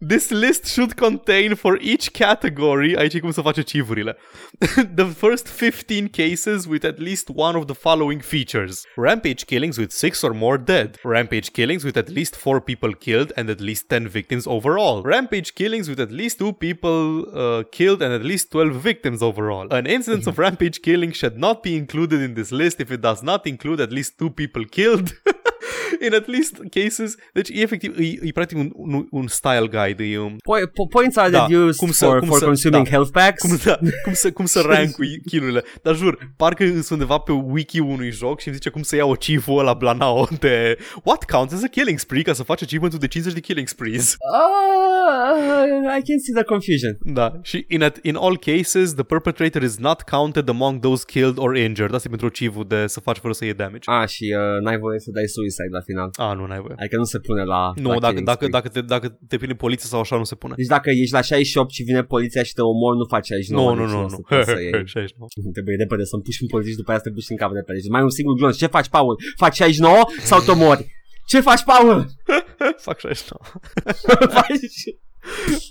This list should contain for each category, aici e cum să face civurile, (laughs) the first 15 cases with at least one of the following features. Rampage killings with 6 or more dead. Rampage killings with at least 4 people killed and at least 10 victims overall. Rampage killings with at least 2 people uh, killed and at least 12 victims overall. An instance of rampage killing should not be included in this list if it does not include at least 2 people killed. (laughs) (laughs) in at least cases, deci e efectiv, e, e practic un, un, un style guide, e un, Po- po- points are Da, that used cum să- for, cum for să- consuming da. health packs. cum, da, cum să, cum să (laughs) rankui killurile. Dar jur, parcă sunt undeva pe wiki unui joc și îmi zice cum să iau achieve-ul ăla Blanao de What counts as a killing spree ca să faci achievement-ul de 50 de killing sprees. Uh, I can see the confusion. Da, și in, at, in all cases, the perpetrator is not counted among those killed or injured. Asta e pentru achieve de să faci fără să iei damage. Ah, și uh, n-ai voie să dai suicide la final. Ah, nu, n-ai voie. Adică nu se pune la Nu, la dacă, killing dacă, spree. dacă, te, dacă te prinde poliția sau așa, nu se pune. Deci dacă ești la 68 și vine poliția și te omor, nu faci 69. Nu, nu, deci nu, o nu. să poți (laughs) să iei. 69. Trebuie repede să-mi puși în poliție și după aia să te puși în cap repede. Și mai e un singur glonț. Ce faci, Paul? Faci 69 sau te mori? Ce faci, Paul? (laughs) Fac 69. (laughs) faci...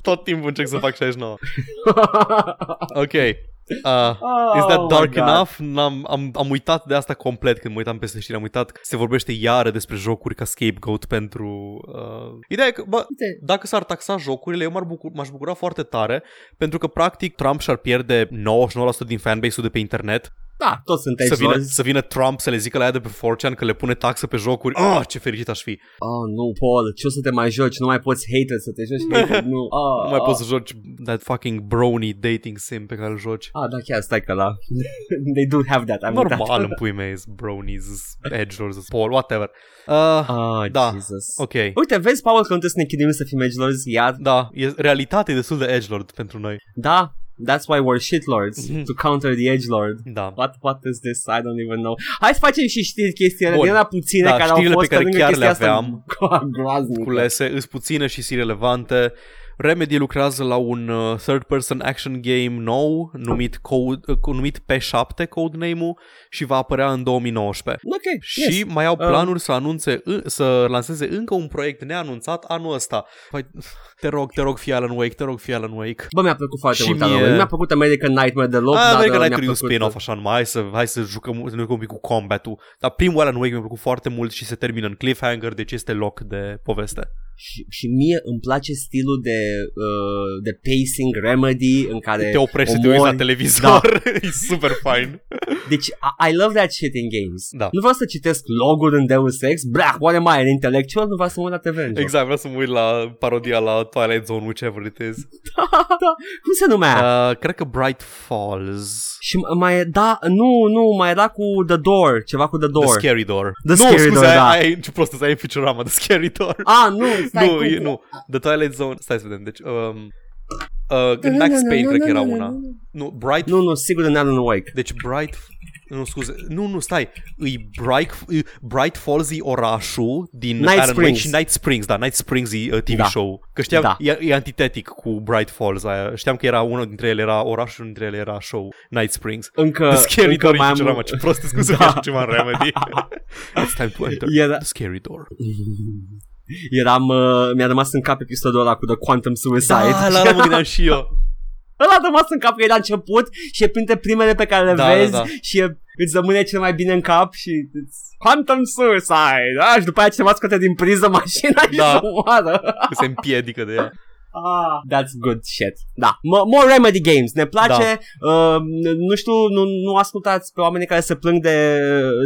Tot timpul încerc să fac 69. Ok. Uh, Oh is that my dark God. enough? N-am, am, am uitat de asta complet când mă uitam peste știri. Am uitat că se vorbește iară despre jocuri ca scapegoat pentru... Uh... Ideea e că, bă, Uite, dacă s-ar taxa jocurile, eu m-ar bucur, m-aș bucura foarte tare pentru că, practic, Trump și-ar pierde 99% din fanbase-ul de pe internet. Da, toți sunt Să vină, edgelords. să vină Trump să le zică la ea de pe 4chan că le pune taxă pe jocuri. Ah, ce fericit aș fi. Oh, nu, Paul, ce o să te mai joci? Nu mai poți hater să te joci (laughs) hater, nu. Oh, Nu mai oh. poți să joci that fucking brony dating sim pe care îl joci. Ah, da, chiar, stai că la... (laughs) They do have that, am Normal uitat. în pui mei, sunt bronies, sunt edgelords, sunt Paul, whatever. Uh, Ah, Da. Jesus. ok. Uite, vezi, Paul, că nu trebuie să ne chinuim să fim edgelords? Iar, Da, e, realitatea e destul de edgelord pentru noi. da, that's why we're shitlords, Mhm. to counter the edgelord. Da. What, what is this? I don't even know. Hai să facem și știri chestiile Bun. din alea puține Da, care au știrile fost pe care lângă chiar chestia le asta aveam. (laughs) groaznică. Culese, îs puține și sunt relevante. Remedy lucrează la un uh, third-person action game nou numit, code, uh, numit P7 codename-ul și va apărea în 2019. Ok, Și yes. mai au Uh. planuri să anunțe, în- să lanseze încă un proiect neanunțat anul ăsta. Păi, te rog, te rog, fii Alan Wake, te rog, fii Alan Wake. Bă, mi-a plăcut foarte Și mult. mie- Mie... Mi-a plăcut American Nightmare deloc, Ah, dar American uh, Nightmare e mi-a un plăcut... spin-off așa numai, hai să, hai să jucăm, să ne jucăm un pic cu combat-ul. Dar primul Alan Wake mi-a plăcut foarte mult și se termină în cliffhanger, deci este loc de poveste. Și, și mie îmi place stilul de, uh, de pacing remedy în care Te oprești să te omori- uiți la televizor, (laughs) e super fain. Deci, I, I love that shit in games. Da. Nu vreau să citesc logul în Deus Ex, bra, oare mai e intellectual? Nu vreau să mă uit la TV în joc. Exact, vreau să mă uit la parodia la Twilight Zone, whichever it is. (laughs) da. Cum se numea? Uh, Uh, cred că Bright Falls. și mai e, da, nu, nu, mai era cu The Door, ceva cu The Door. The Scary Door. The nu, Scary scuze, Door, ai, da. ai, ce prost, ai în Futurama, The Scary Door. Ah, nu, stai, nu, cum? e, nu, The Twilight Zone, stai să vedem, deci, um, uh, în Max Payne cred că era una. Nu, Bright, Nu, nu, sigur în Alan Wake. deci Bright, nu, scuze, nu, nu, stai, îi Bright, îi Bright Falls e orașul din Night Alan Wake Springs. și Night Springs, da, Night Springs e uh, TV Da. show. Că știam, Da. e, e antitetic cu Bright Falls aia. Știam că era unul dintre ele era orașul și unul dintre ele era show Night Springs. Încă, The Scary încă Door mai e am... Futurama, ce prost, scuze Da. că (laughs) așa ceva în Remedy. (laughs) It's time to enter Era- the Scary Door. (laughs) Eram, uh, mi-a rămas în cap episodul ăla cu The Quantum Suicide. Da, la la mă gândeam și eu. (laughs) Ăla a rămas în cap că e la început și e printre primele pe care le Da, da, vezi da. și e, îți rămâne cel mai bine în cap și îți... Quantum Suicide, da? Și după aceea cineva scoate din priză mașina și Da. se omoară. Se împiedică de ea. Ah, that's good shit. Da. M- more Remedy Games. Ne place. Uh, nu știu, nu, nu ascultați pe oamenii care se plâng de,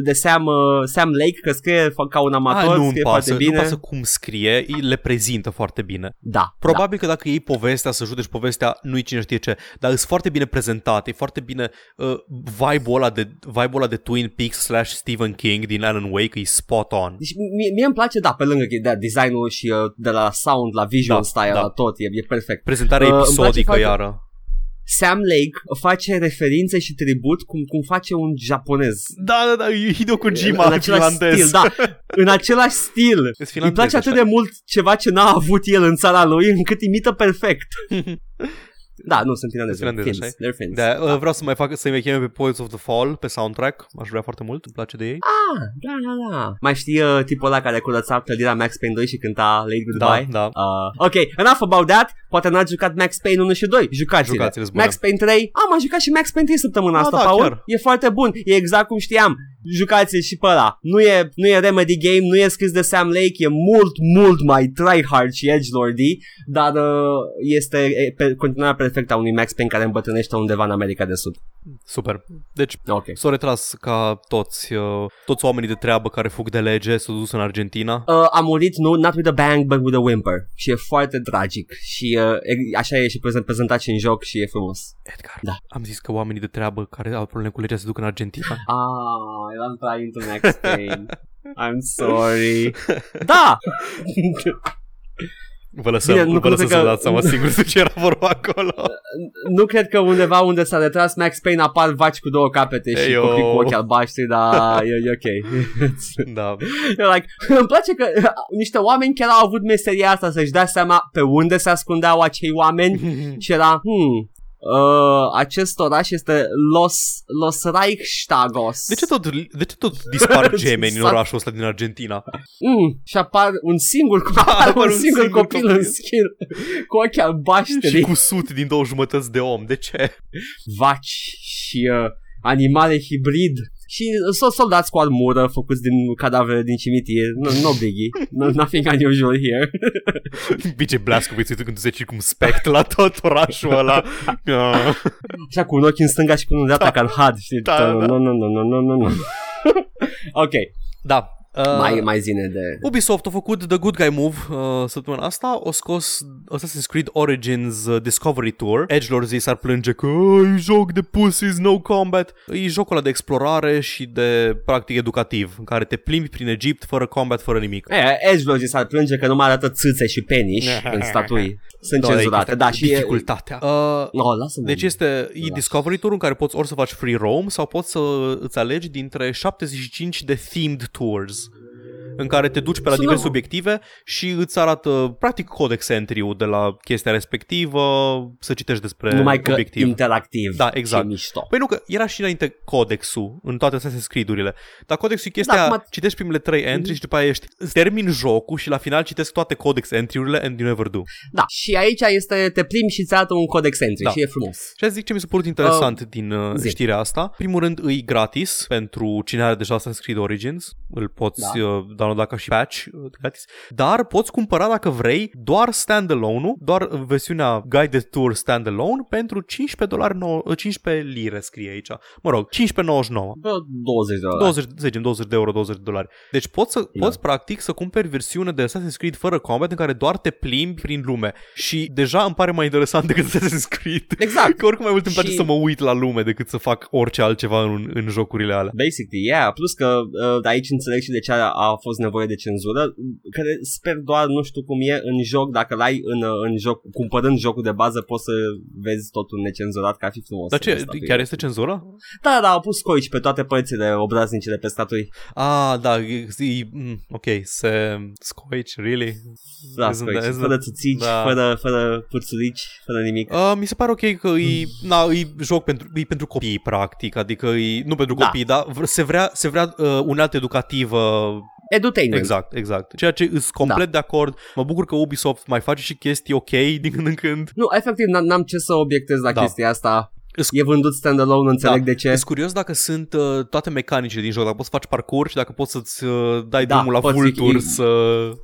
de Sam, uh, Sam Lake, că scrie fa- ca un amator, Ah, nu-mi scrie pasă, foarte nu bine. pasă cum scrie, le prezintă foarte bine. Da. Probabil că dacă iei povestea, să judeci povestea, nu-i cine știe ce, dar sunt foarte bine prezentate, e foarte bine uh, vibe-ul ăla de, vibe-ul ăla de Twin Peaks slash Stephen King din Alan Wake e spot on. Deci mie, mie îmi place, da, pe lângă de designul și uh, de la sound, la visual Da, style, da. la tot, e, e perfect. Prezentarea Uh, îmi place episodică foarte- iară. Sam Lake face referințe și tribut cum, cum face un japonez. Da, da, da, e Hideo Kojima în același finlandez. stil, da, în același stil. Sunt Îi finlandez, place atât așa. de mult ceva ce n-a avut el în țara lui, încât imită perfect. (laughs) da, nu, sunt finlandezi. Sunt finlandezi, Finns. așa They're Finns. Da, uh, vreau să mai fac, să-i mai cheme pe Poets of the Fall pe soundtrack, aș vrea foarte mult, îmi place de ei. Ah, da, da, da. Mai știi uh, tipul ăla care curăța clădirea Max Payne 2 și cânta Late Goodbye? Da, da. Uh, ok, enough about that. Poate n-ați jucat Max Payne 1 și 2. Jucați-le. Jucați-le, sunt bune. Max Payne 3. Am, am jucat și Max Payne 3 săptămâna Ah, asta, da, Paul. chiar. E foarte bun. E exact cum știam. Jucați-l și pe ăla. Nu e, nu e Remedy Game, nu e scris de Sam Lake, e mult, mult mai tryhard și edgelordy, dar uh, este e, pe, continuarea perfectă a unui Max Payne care îmbătrânește undeva în America de Sud. Super. Deci, Ok. s-au retras ca toți, uh, toți oamenii de treabă care fug de lege, s-au dus în Argentina. Uh, a murit, nu, not with a bang, but with a whimper. Și e foarte tragic. Și uh, e- așa e și prezent, prezentat și în joc și e frumos. Edgar, Da. am zis că oamenii de treabă care au probleme cu legea se duc în Argentina. (laughs) Ah, eram prea into Max Payne. I'm sorry. (laughs) Da! (laughs) Vă lăsăm, Bine, nu vă lăsăm cred să că- dați seama singur de ce era vorba acolo. (laughs) nu cred că undeva unde s-a retras Max Payne apar vaci cu două capete și Ei, yo. copii cu ochi albaștri, dar e, e ok. (laughs) Da. You're like, îmi place că uh, niște oameni chiar au avut meseria asta să-și dea seama pe unde se ascundeau acei oameni (laughs) și era, hmm, uh, acest oraș este Los, Los Reichstagos. De ce tot, de ce tot dispar (laughs) gemeni în Exact. orașul ăsta din Argentina? Mm, și apar un singur, (laughs) apar apar un un singur singur copil, copil. în schimb cu ochi albaștri, Și cu sut din două jumătăți de om. De ce? vaci și uh, animale hibrid și so- soldați cu armură făcuți din cadavere din cimitir. No, no biggie. (laughs) No, nothing unusual here. BJ Blazkowicz uite când se circumspect la tot orașul ăla. Ah. (laughs) Așa cu un ochi în stânga și cu unul în dreapta ca în had. Știi? Da, da. Nu, nu, nu, nu, nu, nu, nu. (laughs) ok, Da. Uh, mai, mai zine de... Ubisoft a făcut The Good Guy Move uh, săptămâna asta, o scos Assassin's Creed Origins uh, Discovery Tour. Edgelord zi s-ar plânge că e joc de pussies, no combat. E jocul ăla de explorare și de practic educativ, în care te plimbi prin Egipt fără combat, fără nimic. E, Edgelord s-ar plânge că nu mai arată țâțe și peniși (laughs) în statui. Sunt Doar cenzurate. există Da, și e... dificultatea. Uh, No, lasă-mă. deci este e Da. Discovery Tour în care poți ori să faci free roam sau poți să îți alegi dintre 75 de themed tours în care te duci pe la Sună- diverse obiective și îți arată practic codex entry-ul de la chestia respectivă, să citești despre Numai că obiectiv. interactiv. Da, exact. Și mișto. Păi nu, că era și înainte codexul în toate Assassin's Creed-urile. Dar codexul e chestia, Da, da, acum- citești primele trei entry și după aia ești, îți termin jocul și la final citesc toate codex entry-urile and you never do. Da, și aici este, te plimbi și ți arată un codec entry Da. și e frumos. Și azi zic ce mi s-a părut interesant uh, din uh, zi. știrea asta. Primul rând, îi gratis pentru cine are deja Assassin's Creed Origins. Îl poți Da. da. uh, downloada ca și patch uh, gratis. Dar poți cumpăra dacă vrei doar standalone-ul, doar versiunea Guided Tour standalone pentru 15 dolari, nou- uh, 15 lire scrie aici. Mă rog, 15,99. Vreo 20 de ore. 20, să zicem, 20 de euro, 20 de dolari. Deci poți, să, Da. poți practic să cumperi versiune de Assassin's Creed fără combat în care doar te plimbi prin lume. Și deja îmi pare mai interesant decât Assassin's Creed. Exact. (laughs) Că oricum mai mult îmi place Și- să mă uit la lume decât să fac orice altceva în, în jocurile alea. Basically, yeah. Plus că uh, de aici înțeleg și de ce a, a fost nevoie de cenzură, care sper doar, nu știu cum e, în joc, dacă l-ai în, uh, în joc, cumpărând jocul de bază, poți să vezi totul necenzurat, că ar fi frumos. Dar ce, Statuile. chiar este cenzură? Da, da, au pus scoici pe toate părțile obraznice de pe statui. Ah, da, e, e, mm, ok, se scoici, really? Da, Isn't scoici, that- isn't fără that- țuțici, da. fără, fără puțulici, fără nimic. Uh, mi se pare ok că e, na, e joc pentru, e pentru copii, practic, adică e, nu pentru Da. copii, dar v- se vrea, se vrea uh, unealtă educativă edutainment. Exact, exact. Ceea ce îs complet Da. de acord. Mă bucur că Ubisoft mai face și chestii ok din când în când. Nu, efectiv, n- n-am ce să obiectez la Da. chestia asta. Îs- E vândut standalone, înțeleg Da. de ce. Sunt curios dacă sunt uh, toate mecanicile din joc, dacă poți să faci parcurs și dacă poți să-ți uh, dai Da, drumul la poți, vulturi e- să...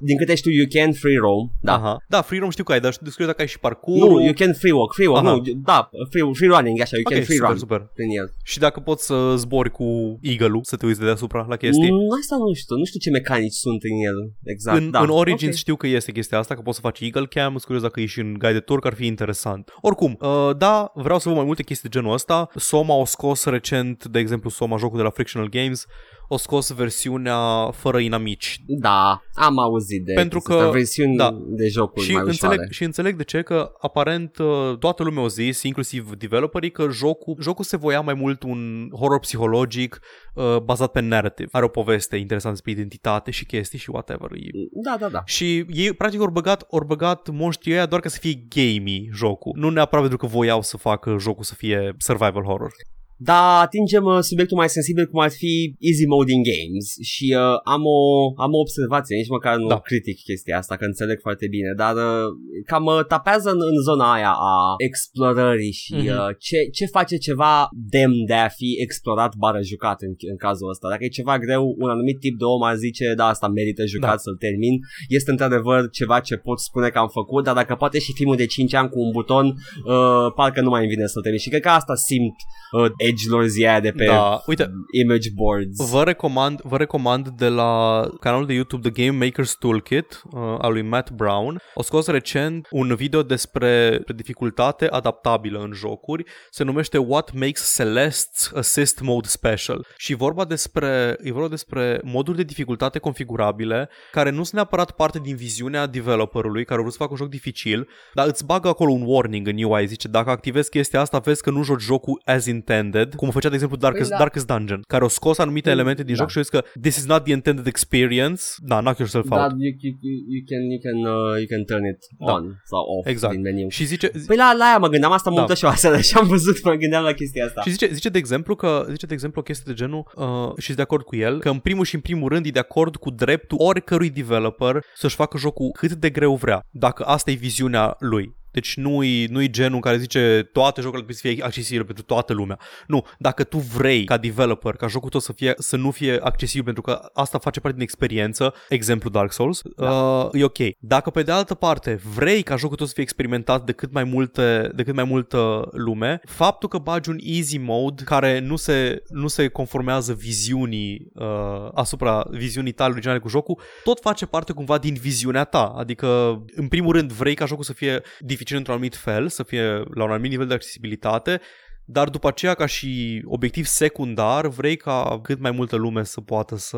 Din câte știu, you can free roam. Da. Aha. Da, free roam știu că ai, dar sunt curios dacă ai și parcurs. Nu, you can free walk, free walk, Aha. nu, da, free, free running, așa, you Ok, can free super, run super. prin el. Și dacă poți să zbori cu eagle să te uiți de deasupra la chestii. Mm, asta nu știu, nu știu ce mecanici sunt în el, exact. în, da. în Origins Ok. știu că este chestia asta, că poți să faci Eagle Cam, sunt curios dacă e și în Guided Tour, că ar fi interesant. Oricum, uh, da, vreau să văd mai multe chestii de genul ăsta. Soma a scos recent, de exemplu, Soma, jocul de la Frictional Games, o scos versiunea fără inamici. Da, am auzit de Pentru chestia asta, că- versiuni da. de jocuri Și mai înțeleg, ușoare. și înțeleg de ce, că aparent uh, toată lumea a zis, inclusiv developerii, că jocul, jocul se voia mai mult un horror psihologic uh, bazat pe narrative. Are o poveste interesantă despre identitate și chestii și whatever. E Da, da, da. Și ei practic au băgat, au băgat monștrii ăia doar ca să fie gamey jocul. Nu neapărat pentru că voiau să facă jocul să fie survival horror. Da, atingem uh, subiectul mai sensibil cum ar fi easy mode in games și uh, am, o, am o observație, nici măcar nu Da. critic chestia asta, că înțeleg foarte bine, dar uh, cam uh, tapează în, în zona aia a explorării și Mhm. uh, ce, ce face ceva demn de a fi explorat bară jucat în, în cazul ăsta. Dacă e ceva greu, un anumit tip de om ar zice, da, asta merită jucat Da. să-l termin. Este într-adevăr ceva ce pot spune că am făcut, dar dacă poate și filmul de 5 ani cu un buton, uh, parcă nu mai îmi vine să-l termin. Și cred că asta simt uh, edgelords aia de pe Da, uite, image boards. Vă recomand, vă recomand de la canalul de YouTube The Game Maker's Toolkit uh, al lui Matt Brown. O scos recent un video despre dificultate adaptabilă în jocuri. Se numește What Makes Celeste's Assist Mode Special. Și vorba despre, e vorba despre moduri de dificultate configurabile care nu sunt neapărat parte din viziunea developerului care vreau să facă un joc dificil, dar îți bagă acolo un warning în UI. Zice, dacă activezi chestia asta, vezi că nu joci jocul as intended, cum făcea, de exemplu, Darkest, Păi da. Darkest Dungeon, care au scos anumite Păi, elemente din da. joc și au zis că this is not the intended experience. Da, knock yourself Da, out. you, you, you, you can, you can, uh, you can turn it Da. on sau off Exact. din meniu. Și zice, Păi la, la aia mă gândeam, asta mă Da. uită și eu aseară și am văzut, mă gândeam la chestia asta. Și zice, zice de exemplu că zice de exemplu o chestie de genul uh, și sunt de acord cu el că în primul și în primul rând e de acord cu dreptul oricărui developer să-și facă jocul cât de greu vrea, dacă asta e viziunea lui. Deci nu-i, nu-i genul care zice toate jocurile trebuie să fie accesibile pentru toată lumea. Nu, dacă tu vrei ca developer, ca jocul tău să, fie, să nu fie accesibil pentru că asta face parte din experiență, exemplu Dark Souls, da. uh, e ok. Dacă pe de altă parte vrei ca jocul tău să fie experimentat de cât mai multe, de cât mai multă lume, faptul că bagi un easy mode care nu se, nu se conformează viziunii uh, asupra viziunii tale originale cu jocul, tot face parte cumva din viziunea ta. Adică, în primul rând, vrei ca jocul să fie dificil într-un anumit fel, să fie la un anumit nivel de accesibilitate, dar după aceea, ca și obiectiv secundar, vrei ca cât mai multă lume să poată să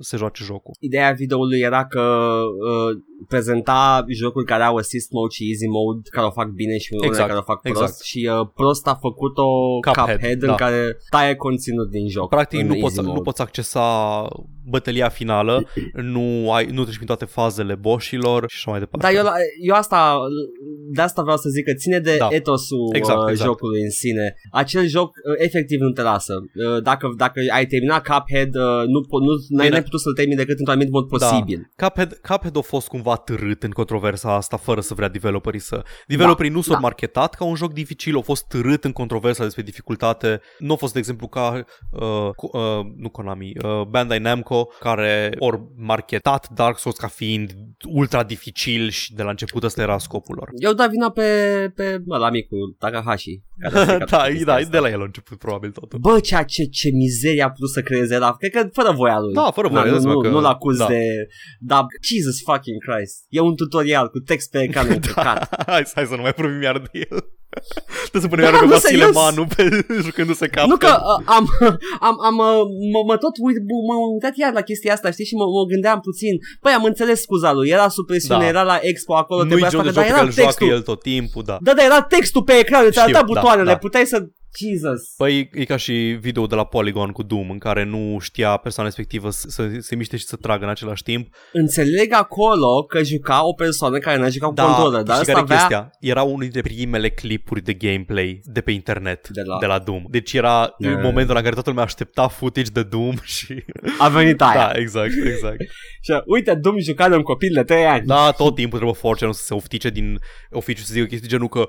se joace jocul. Ideea videoului era că uh, prezenta jocuri care au assist mode și easy mode, care o fac bine și unele Exact, care o fac prost exact. și uh, prost a făcut-o Cuphead, Cuphead, da. în care taie conținut din joc. Practic în nu easy poți, mode. nu poți accesa bătălia finală, (clears throat) nu, ai, nu treci prin toate fazele boșilor și așa mai departe. Dar eu, la- eu asta, de asta vreau să zic că ține de Da. etosul Exact, uh, exact. jocului în sine. Acel joc uh, efectiv nu te lasă. Uh, dacă, dacă ai terminat Cuphead, uh, nu, po- nu n-ai, Bine. n-ai putut să-l termini decât într-un anumit mod Da. posibil. Cuphead, Cuphead a fost cumva târât în controversa asta fără să vrea developerii să... Developerii nu s-au da. marketat ca un joc dificil, au fost târât în controversa despre dificultate. Nu a fost, de exemplu, ca, uh, cu- uh, nu Konami, uh, Bandai Namco, care ori marketat Dark Souls ca fiind ultra dificil și de la început ăsta era scopul lor. Eu dau vina pe, pe ăla micu, Takahashi. (laughs) care a stricat da, chestia da, asta. de la el a început probabil totul. Bă, ceea ce, ce mizerie a putut să creeze la... Cred că fără voia lui. Da, fără voia, Na, dați nu, seama nu, că- nu-l acuz da. de... Da, Jesus fucking Christ. E un tutorial cu text pe ecran (laughs) Da. încărcat. hai, hai să nu mai vorbim iar de el. Trebuie să punem Da, iar pe nu, Vasile serios. Manu pe, (laughs) jucându-se cap. Nu că uh, am, (laughs) am, am uh, mă, mă tot uit, bu- m-am uitat iar la chestia asta, știi, și mă, mă gândeam puțin. Păi am înțeles scuza lui, era sub presiune, Da. era la expo acolo, Nu-i trebuia să genul de facă, joc dar pe care era îl joacă textul. el tot timpul, da. Da, da, era textul pe ecran, îți Știu, arăta da, butoanele, da. puteai să Jesus. Păi e ca și video de la Polygon cu Doom în care nu știa persoana respectivă să, să se miște și să tragă în același timp. Înțeleg acolo că juca o persoană care n-a jucat cu Da, controller, dar și asta care avea... chestia? Era unul dintre primele clipuri de gameplay de pe internet De la- de la Doom. Deci era Yeah. în momentul în care toată lumea aștepta footage de Doom (laughs) și... A venit aia. Da, exact, exact. (laughs) Și uite, Doom jucat de un copil de 3 ani. Da, tot timpul trebuie force să se oftice din oficiu să zică chestii genul că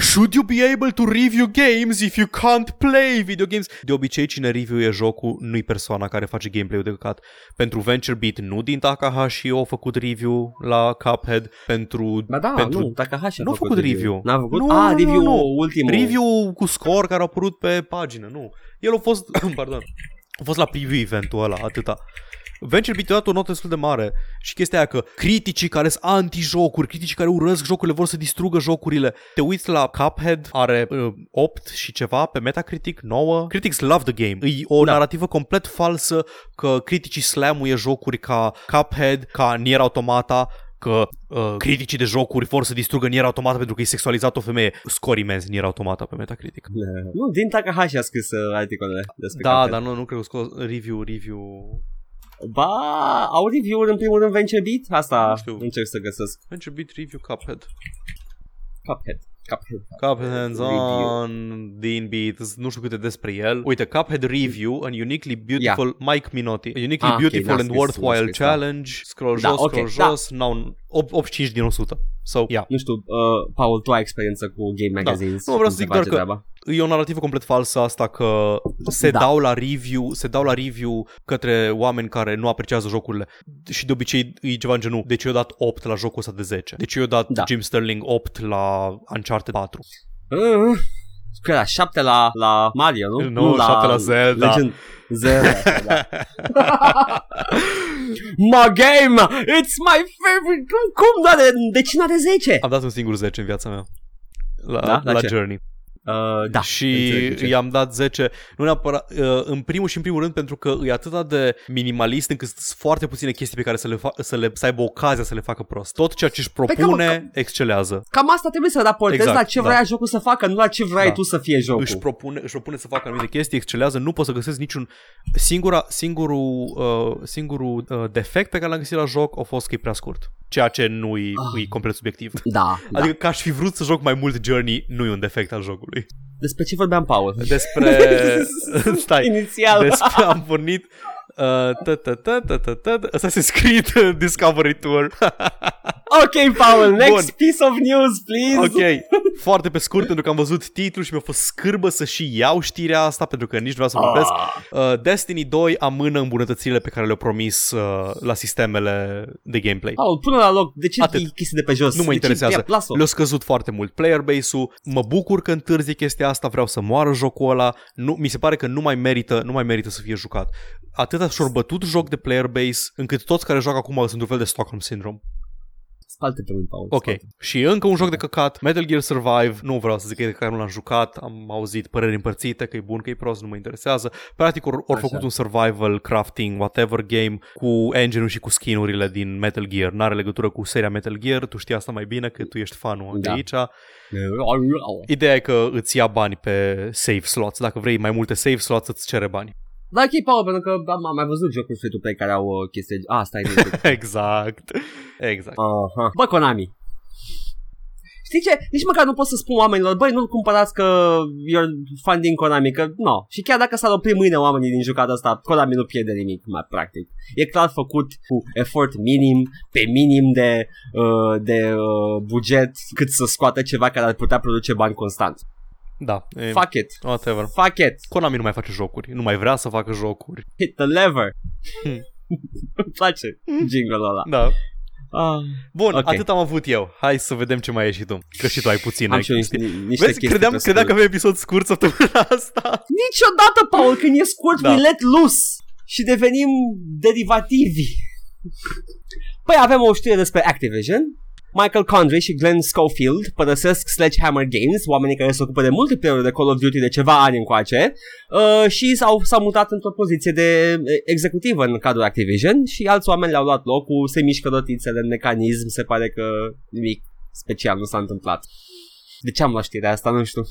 Should you be able to review games if you can't play video games? De obicei, cine review jocul nu-i persoana care face gameplay-ul de căcat. Pentru Venture Beat, nu din Takahashi au făcut review la Cuphead. Pentru, Ba da, pentru nu, dacă Hashi a Nu a făcut review. N-a făcut? Nu, ah, nu, review nu. ultimul. review cu score care au apărut pe pagină, nu. El a fost, (coughs) pardon, a fost la preview eventul ăla, atâta. Venture Beat a dat o notă destul de mare și chestia aia că criticii care sunt anti-jocuri, criticii care urăsc jocurile vor să distrugă jocurile. Te uiți la Cuphead, are uh, 8 și ceva pe Metacritic, 9. Critics love the game. E o Da. narrativă complet falsă că criticii slamuie jocuri ca Cuphead, ca Nier Automata, că uh, criticii de jocuri vor să distrugă Nier Automata pentru că e sexualizat o femeie. Scor imens Nier Automata pe Metacritic. Nu, din Takahashi a scris uh, articolele despre Da, Cuphead. dar nu, nu cred că scos review, review. Ba, au review-uri în primul rând Venture Beat? Asta Nu știu. încerc să găsesc. Venture Beat Review Cuphead. Cuphead. Cuphead. Cuphead hands-on, Dean Beat, nu știu câte despre el. Uite, Cuphead Review, an uniquely beautiful, Mike Minotti, a uniquely Ah, ok, beautiful n-a and scris, worthwhile n-a scris, da. challenge, scroll Da, jos, ok, scroll da. jos, now, 85 din 100. So, yeah. Nu știu, uh, Paul, tu ai experiență cu game magazines. Nu, vreau cum să zic se face doar că- treaba? E o narrativă complet falsă asta că se Da. dau la review, se dau la review către oameni care nu apreciază jocurile și de obicei e ceva în genul, deci eu dat 8 la jocul ăsta de 10. Deci eu dat Da. Jim Sterling 8 la Uncharted 4. Uh, că era 7 la, la Mario, nu? Nu, șapte la Zelda. Legend. Zelda, (laughs) da. my game! It's my favorite! Cum, cum da, de, de ce n-are 10? Am dat un singur 10 în viața mea. La, Da? La la ce? Journey. Uh, da. și înțeleg de ce. i-am dat 10, nu neapărat, uh, în primul și în primul rând pentru că e atât de minimalist încât sunt foarte puține chestii pe care să le, fa- să le să aibă ocazia să le facă prost. Tot ceea ce își Păi, propune, cam- excelează. Cam asta trebuie să raportezi Exact, la ce da. vrea jocul să facă, nu la ce vrei Da. tu să fie jocul. Își propune, își propune să facă anumite chestii, excelează, nu pot să găsesc niciun... Singura, singurul uh, singurul uh, defect pe care l-am găsit la joc a fost că e prea scurt. Ceea ce nu e, Ah. e complet subiectiv. Da, da. Adică că aș fi vrut să joc mai mult Journey, nu e un defect al jocului. Despre ce vorbeam, Paul? Despre... (laughs) Stai. Inițial. Despre am pornit uh, ta, ta, ta, ta, ta, ta, Assassin's Creed uh, Discovery Tour. (laughs) ok, Paul, next Bun. piece of news, please. ok, foarte pe scurt pentru că am văzut titlul și mi-a fost scârbă să și iau știrea asta pentru că nici nu vreau să vorbesc. Ah. Uh, Destiny 2 amână îmbunătățirile pe care le-au promis uh, la sistemele de gameplay. Paul, pune la loc. De ce Atât. e chestii de pe jos? Nu mă De ce? interesează. Ia, Lasă-o. Le-a scăzut foarte mult player base-ul. Mă bucur că întârzie chestia asta, vreau să moară jocul ăla. Nu, mi se pare că nu mai merită, nu mai merită să fie jucat. Atâta și bătut joc de player base, încât toți care joacă acum sunt un fel de Stockholm Syndrome. Spalte pe mine, Paul. Ok. spalte. Și încă un joc de căcat, Metal Gear Survive, nu vreau să zic că e de care nu l-am jucat, am auzit păreri împărțite, că e bun, că e prost, nu mă interesează. Practic au Așa. făcut un survival, crafting, whatever game cu engine-ul și cu skin-urile din Metal Gear. N-are legătură cu seria Metal Gear, tu știi asta mai bine că tu ești fanul de Da. aici. Ideea e că îți ia bani pe save slots. Dacă vrei mai multe save slots, îți cere bani. Da, ok, Paul, pentru că am, am mai văzut jocuri free-to-play care au uh, chestii... Ah, stai, nu (laughs) exact. Exact. Aha. Bă, Konami. Știi ce? Nici măcar nu pot să spun oamenilor, băi, nu-l cumpărați că you're funding Konami, că nu. No. Și chiar dacă s-ar opri mâine oamenii din jucata asta, Konami nu pierde nimic, mai practic. E clar făcut cu efort minim, pe minim de, uh, de uh, buget, cât să scoată ceva care ar putea produce bani constant. Da. E, Fuck it. whatever. Fuck it. Konami nu mai face jocuri. Nu mai vrea să facă jocuri. (laughs) Hit the lever. Hmm. (laughs) Îmi place jingle-ul ăla. Da. Ah, Bun, Ok. atât am avut eu. Hai să vedem ce mai ai și tu. Că și tu ai puține am și eu chestii. niște, niște Vezi, chestii credeam, pe credeam că scurt. avem episod scurt săptămâna (laughs) asta. Niciodată, Paul, când e scurt, Da. we let loose și devenim derivativi. Păi avem o știre despre Activision. Michael Condrey și Glenn Schofield părăsesc Sledgehammer Games, oamenii care se ocupă de multiplayer de Call of Duty de ceva ani încoace, uh, și s-au, s-au mutat într-o poziție de uh, executivă în cadrul Activision și alți oameni le-au luat locul, se mișcă rotițele în mecanism, se pare că nimic special nu s-a întâmplat. De ce am luat știrea asta? Nu știu.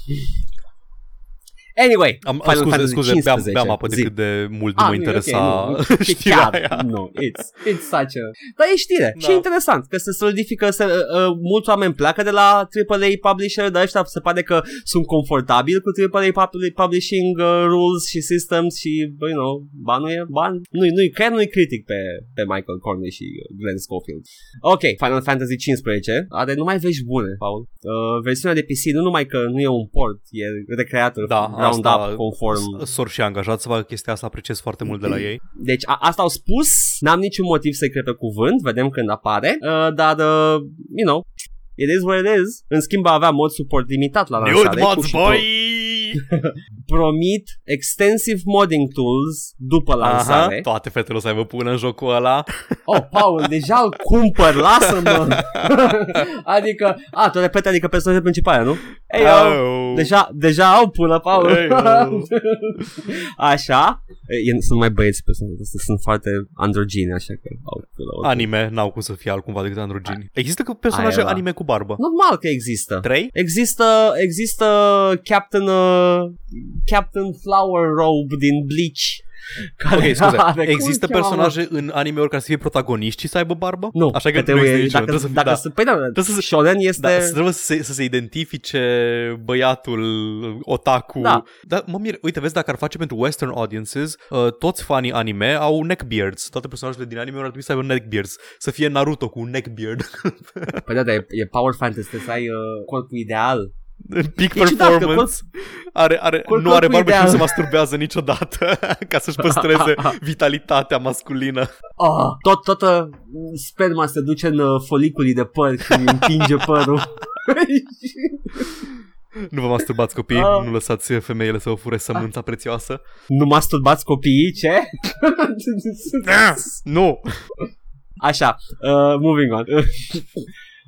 Anyway, Am, Final scuze, Fantasy scuze, beam, 15. beam apă de Zi. cât de mult Ah, nu mă nu, e interesa ok, nu, (laughs) e știrea chiar, aia. Nu, it's, it's such a... Dar e știre. Da. Și e interesant că se solidifică, se, uh, uh, mulți oameni pleacă de la AAA publisher, dar ăștia se pare că sunt confortabili cu AAA pub- publishing uh, rules și systems și, you know, banul e ban. Nu-i, nu-i, chiar nu-i critic pe, pe Michael Corney și uh, Glenn Schofield. Ok, Final Fantasy 15 are numai vești bune, Paul. Uh, versiunea de PC nu numai că nu e un port, e recreată Da, round asta- up conform Sor și angajat să facă chestia asta, apreciez foarte mult de la ei. deci a- asta au spus, n-am niciun motiv să-i cred pe cuvânt, vedem când apare, uh, dar, uh, you know, it is what it is. În schimb va avea mod suport limitat la lansare. Nude cu mods, și boy! pro- (laughs) promit extensive modding tools după Aha, lansare. toate fetele o să aibă până în jocul ăla. Oh, Paul, deja îl cumpăr, lasă-mă! (laughs) adică, a, tu repete, adică personajul principal, nu? Ei, oh. Oh. Deja, deja au până, Paul. Ei, oh. (laughs) așa. E, sunt mai băieți pe sunt, sunt foarte androgine, așa că au până. ok. Anime n-au cum să fie altcumva decât androgini. Există că personaje Aia, da. anime cu barbă. Normal că există. Trei? Există, există Captain, uh, Captain Flower Robe din Bleach. (laughs) Care Ok, scuze. are- cum Există îl cheamă, mă? personaje în anime-uri care să fie protagoniști și să aibă barbă? Nu, Așa că, nu trebuie, există niciunul. dacă, Trebuie să, dacă da. să, păi da, Trebuie să- Shonen este... Da, să trebuie să se, să se identifice băiatul otaku. Da. Dar mă mir, uite, vezi, dacă ar face pentru western audiences, uh, toți fanii anime au neckbeards. Toate personajele din anime ar trebui să aibă neckbeards. Să fie Naruto cu un neckbeard. Păi da, dar e, e Power Fantasy, trebuie să ai uh, corpul ideal. Peak E ciudat că performance. Are, are, Col- nu are corpul barbă și nu ideal. se masturbează niciodată (laughs) ca să-și păstreze (laughs) vitalitatea masculină. Oh, tot, toată sperma se duce în uh, foliculii de păr și împinge (laughs) părul. Nu vă masturbați copii, Ah. nu lăsați femeile să vă fure sămânța prețioasă. nu masturbați copiii, ce? Nu! Așa, uh, moving on.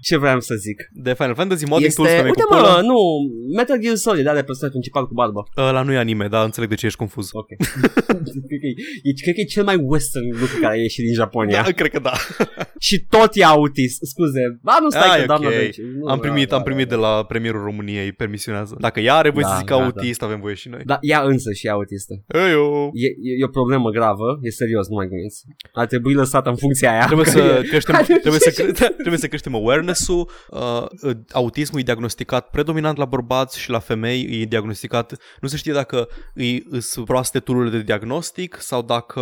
Ce vreau să zic? De Final Fantasy Modding este, Tools, femei uite cu mă, pulă. nu, Metal Gear Solid, are personaj principal cu barbă. Ăla nu e anime, dar înțeleg de ce ești confuz. Ok. (laughs) cred, că e, e, cred că e cel mai western lucru care a ieșit din Japonia. Da, cred că da. (laughs) Și tot e autist, scuze. Ba, nu stai Ah, că e doamna ok. deci, nu, Am da, primit, da, am primit da, de la premierul României, permisionează. Dacă ea are voie Da, să zică da, autist, avem voie și noi. Da, ea însă și e autistă. Ei, eu. E, e, e o problemă gravă, e serios, nu mai gândiți. Ar trebui lăsată în funcția aia. Trebuie (laughs) că să e- creștem, trebuie să, cre- trebuie să creștem awareness-ul. Uh, autismul e diagnosticat predominant la bărbați și la femei e diagnosticat, nu se știe dacă îi sunt proaste tururile de diagnostic sau dacă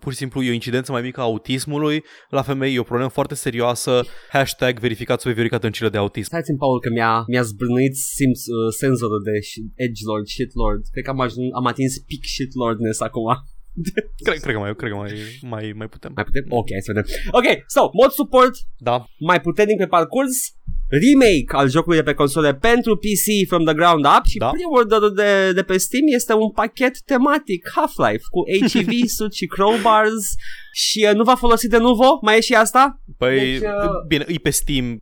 pur și simplu e o incidență mai mică a autismului. La femei e o problemă foarte serioasă. Hashtag verificați o verificat în de autism. Stai-ți-mi, Paul, că mi-a, mi-a zbârnuit simț, uh, senzorul de sh- edgelord, shitlord. Cred că am, ajuns, am atins peak shitlordness acum. (laughs) Cred, cred că mai, cred că mai, mai, mai putem. Mai putem? Ok, hai să vedem. Ok, so, mod support Da. mai puternic pe parcurs, remake al jocului de pe console pentru PC from the ground up și Da. pre-orderul de, de pe Steam este un pachet tematic Half-Life cu HEV-suri (laughs) și crowbars și uh, nu va folosi de nuvo? Mai e și asta? Păi, Deci, uh, bine, e pe Steam,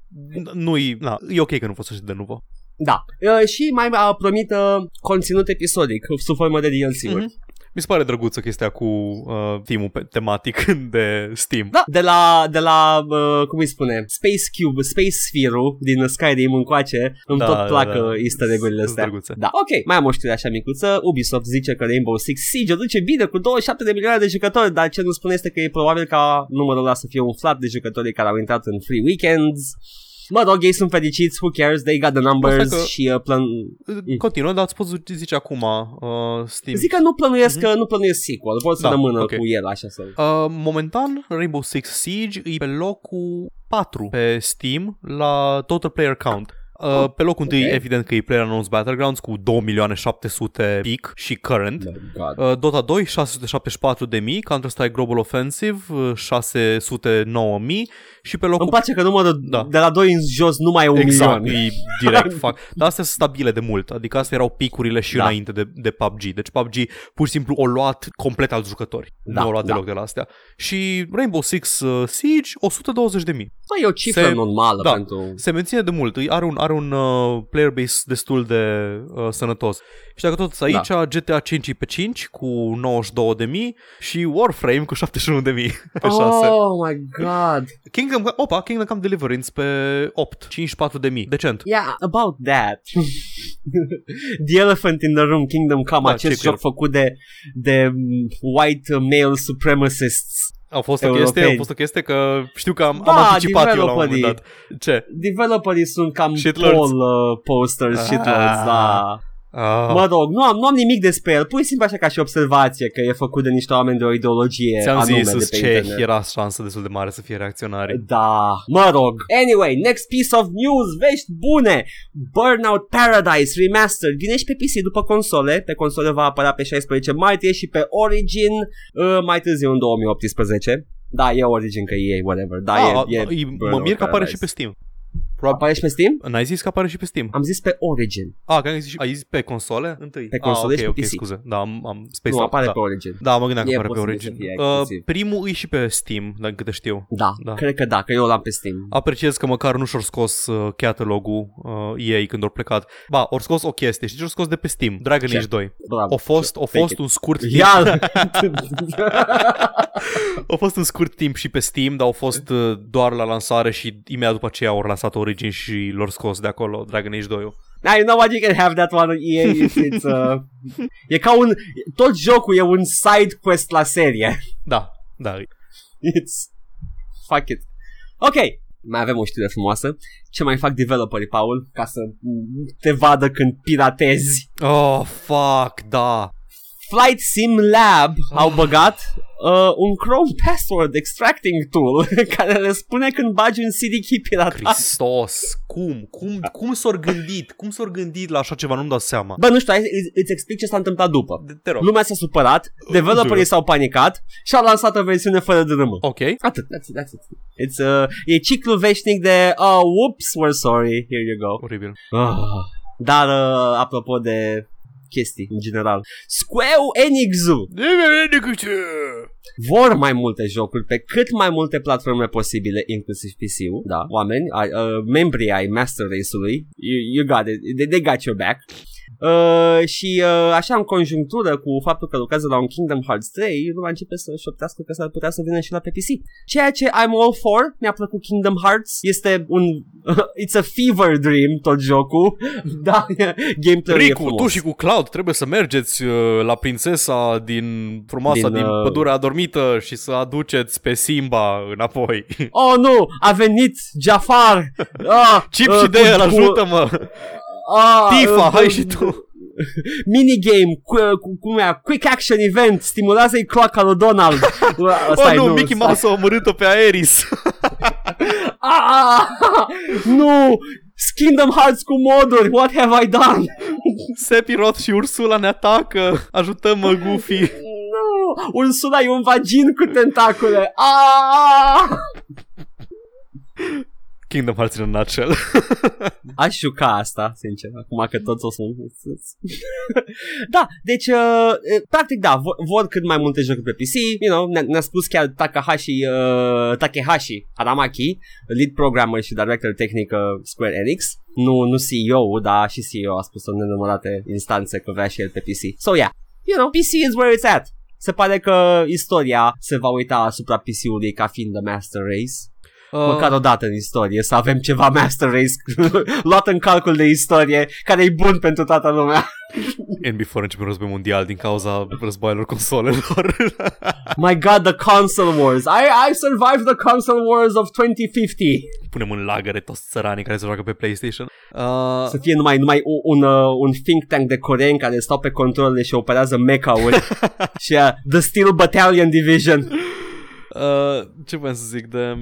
nu-i, na, e ok că nu folosește de nuvo. Da. Uh, și mai uh, promit uh, conținut episodic sub formă de DLC-uri. Mhm. Mi se pare drăguță chestia cu uh, team pe- tematic (laughs) de Steam. Da, de la, de la uh, cum îi spune, Space Cube, Space Sphere-ul din Skyrim încoace, îmi Da, tot da, plac da. uh, easter egg-urile Sunt astea. drăguțe. Da, ok, mai am o știre așa micuță. Ubisoft zice că Rainbow Six Siege o duce bine cu 27 de milioane de jucători, dar ce nu spune este că e probabil ca numărul ăla să fie umflat de jucătorii care au intrat în free weekends. Mă rog, ei sunt fericiți, who cares, they got the numbers Asta că- și uh, plan... Continuă, dar ați spus zice acum uh, Steam. Zic că nu plănuiesc, mm-hmm. nu plănuiesc sequel, vor să Da, rămână ok. cu el așa să... Uh, momentan, Rainbow Six Siege e pe locul 4 pe Steam la Total Player Count. Uh, pe locul întâi, ok. evident că e PlayerUnknown's Battlegrounds cu 2 milioane 700 peak și current. Oh God. Uh, Dota 2, 674 de mii, Counter-Strike Global Offensive, uh, 609 mii și pe locul Îmi place că numărul Da. de la 2 în jos nu mai e un Exact, milion. e direct fac. (laughs) Dar astea sunt stabile de mult. Adică astea erau picurile și Da. înainte de, de PUBG. Deci PUBG pur și simplu o luat complet alți jucători. Da, nu o luat da. deloc de la astea. Și Rainbow Six uh, Siege 120 de mii. Bă, e o cifră Se- normală da. pentru... Se menține de mult. Îi Are un, are are un uh, player base destul de uh, sănătos. Și dacă tot aici, da. GTA 5 e pe 5 cu 92.000 și Warframe cu 71.000 pe 6. Oh my god. Kingdom, opa, Kingdom Come Deliverance pe 8, 54.000, decent. Yeah, about that. the Elephant in the Room, Kingdom Come, Da, acest ce joc făcut de, de white male supremacists. A fost o Europeni. chestie, a fost o chestie că știu că am, Da, am anticipat eu la un moment developerii. dat. Ce? Developerii sunt cam Shitlords. poll uh, posters, Ah. shitlords, da. Ah, Mă rog, nu am, nu am nimic despre el, pur și simplu așa ca și observație că e făcut de niște oameni de o ideologie ți-am anume zis de pe ce internet. era șansă destul de mare să fie reacționari. Da, mă rog. Anyway, next piece of news, vești bune. Burnout Paradise Remastered vine și pe PC după console. Pe console va apărea pe 16 martie și pe Origin uh, mai târziu în 2018. Da, e Origin că e whatever. Da, Ah, e, e e, mă Burnout mir că apare și Paradise. pe Steam. Apare și pe Steam? N-ai zis că apare și pe Steam? Am zis pe Origin. Ah, că ai zis, ai zis pe console întâi? Pe console ah, și ok, pe ok, PC. scuze. Da, am, am space Nu, out, apare da. pe Origin. Da, mă gândeam că E apare pe posibil Origin. să fie Uh, exclusiv. primul e și pe Steam, dacă câte știu. Da, Da. cred că da, că eu l-am pe Steam. Apreciez că măcar nu și-au scos uh, catalogul uh, EA când au plecat. Ba, au scos o chestie. Știi ce au scos de pe Steam? Dragon Ce? Age 2. Bravo. A fost, a Fake fost it. un scurt timp. Ia! (laughs) A fost un scurt timp și pe Steam, dar au fost uh, doar la lansare și imediat după aceea au lansat Origin și l-au scos de acolo Dragon Age 2 Now you know what? You can have that one on EA if it's uh, E ca un Tot jocul e un side quest la serie. Da, da. It's Fuck it. Ok mai avem o știre frumoasă. Ce mai fac developerii, Paul Ca să te vadă când piratezi? Oh, fuck, da. Flight Sim Lab au băgat uh, un Chrome Password Extracting Tool (laughs) Care le spune când bagi un CD key piratat Hristos, cum? Cum, cum s-au gândit? Cum s-au gândit la așa ceva? Nu-mi dau seama. Bă, nu știu, hai, îți, îți explic ce s-a întâmplat după De- Te rog. Lumea s-a supărat, developerii s-au panicat și au lansat o versiune fără drumă. Ok. Atât, that's it, that's it. It's, uh, e ciclul veșnic de, oh, whoops, we're sorry, here you go. Oribil. Ah. Dar, uh, apropo de chestii, în general, Square Enix-ul! Vor mai multe jocuri pe cât mai multe platforme posibile, inclusiv PC-ul, da, oameni, ai, uh, membrii ai Master Race-ului, you, you got it, they, they got your back. Uh, și uh, așa în conjunctură cu faptul că lucrează la un Kingdom Hearts 3 lumea începe să șoptească că s-ar putea să vină și la pe PC ceea ce I'm all for mi-a plăcut Kingdom Hearts este un (laughs) it's a fever dream tot jocul (laughs) da, gameplay e Ricu, frumos tu și cu Cloud trebuie să mergeți uh, la prințesa din frumoasa Din, din, uh, pădurea adormită și să aduceți pe Simba înapoi. oh nu, a venit Jafar (laughs) ah, Chip uh, și de cu- el, cu- ajută-mă! Ah, Tifa, uh, hai uh, și tu! (laughs) minigame cu, cu, cum e, quick action event stimulează-i cloaca lui Donald (laughs) Uh, Oh stai, nu, Mickey stai. Mouse a omorât-o pe Aeris! (laughs) Ah, nu! Kingdom Hearts cu moduri, what have I done? Sephiroth și Ursula ne atacă! Ajutăm-mă, Goofy! Nu! Ursula e un vagin cu tentacule. Ah! Kingdom Hearts in a nutshell. (laughs) Aș juca asta, sincer, acum că toți o spun. (laughs) da, deci, uh, eh, practic, da, vor, vor cât mai multe jocuri pe PC, you know, ne- ne-a spus chiar Takahashi, uh, Takehashi Haramaki, lead programmer și director tehnic uh, Square Enix, nu, nu CEO, dar și CEO a spus în nenumărate instanțe că vrea și el pe PC. So, yeah, you know, PC is where it's at. Se pare că istoria se va uita asupra PC-ului ca fiind the master race. Uh, Măcar o dată în istorie să avem ceva Master Race (laughs) luat în calcul de istorie care e bun pentru toată lumea. NB4 începe un război mondial din cauza războaielor consolelor. (laughs) My god, the console wars. I, I survived the console wars of 2050. Punem în lagăre toți țăranii care se joacă pe PlayStation. Uh, Să fie numai, numai un, un, uh, un think tank de coreeni care stau pe controle și operează mecha-uri. (laughs) și uh, The Steel Battalion Division. uh, ce vreau să zic de...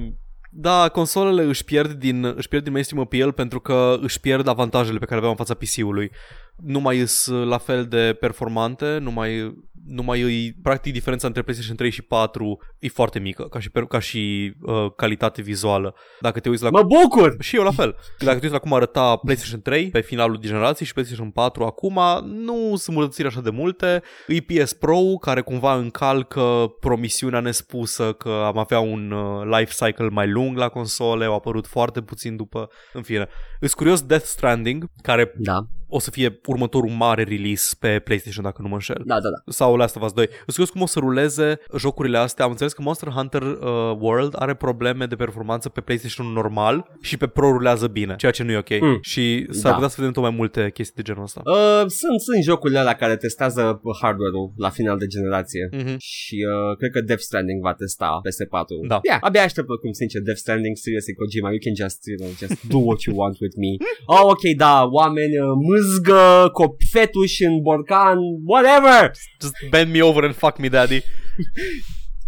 Da, consolele își pierd din, își pierd din mainstream appeal pentru că își pierd avantajele pe care le aveau în fața PC-ului. Nu mai sunt la fel de performante, nu mai numai îi, practic diferența între PlayStation 3 și 4 e foarte mică ca și, ca și uh, calitate vizuală. Dacă te uiți la... Mă bucur! Și eu la fel. Dacă te uiți la cum arăta PlayStation 3 pe finalul generației și PlayStation 4 acum, nu sunt mulțiri așa de multe. E PS Pro care cumva încalcă promisiunea nespusă că am avea un uh, life cycle mai lung la console, au apărut foarte puțin după. În fine, îs curios Death Stranding, care Da, o să fie următorul mare release pe PlayStation dacă nu mă înșel. da, da, da. Sau Last of Us 2. Îs curios cum o să ruleze jocurile astea. Am înțeles că Monster Hunter uh, World are probleme de performanță pe PlayStation normal și pe Pro rulează bine, ceea ce nu e ok. Mm. Și s-ar Da. putea să vedem tot mai multe chestii de genul ăsta. Uh, sunt, sunt jocurile alea care testează hardware-ul la final de generație. Mhm. Și uh, cred că Death Stranding va testa PS4. Da. Yeah, abia aștept cum sincer Death Stranding, seriously Kojima, you can just, you know, just do what you want with me. (laughs) Oh, ok, da, oameni, uh, mâzgă, copii, fetuși în borcan, whatever! Just bend me over and fuck me, daddy.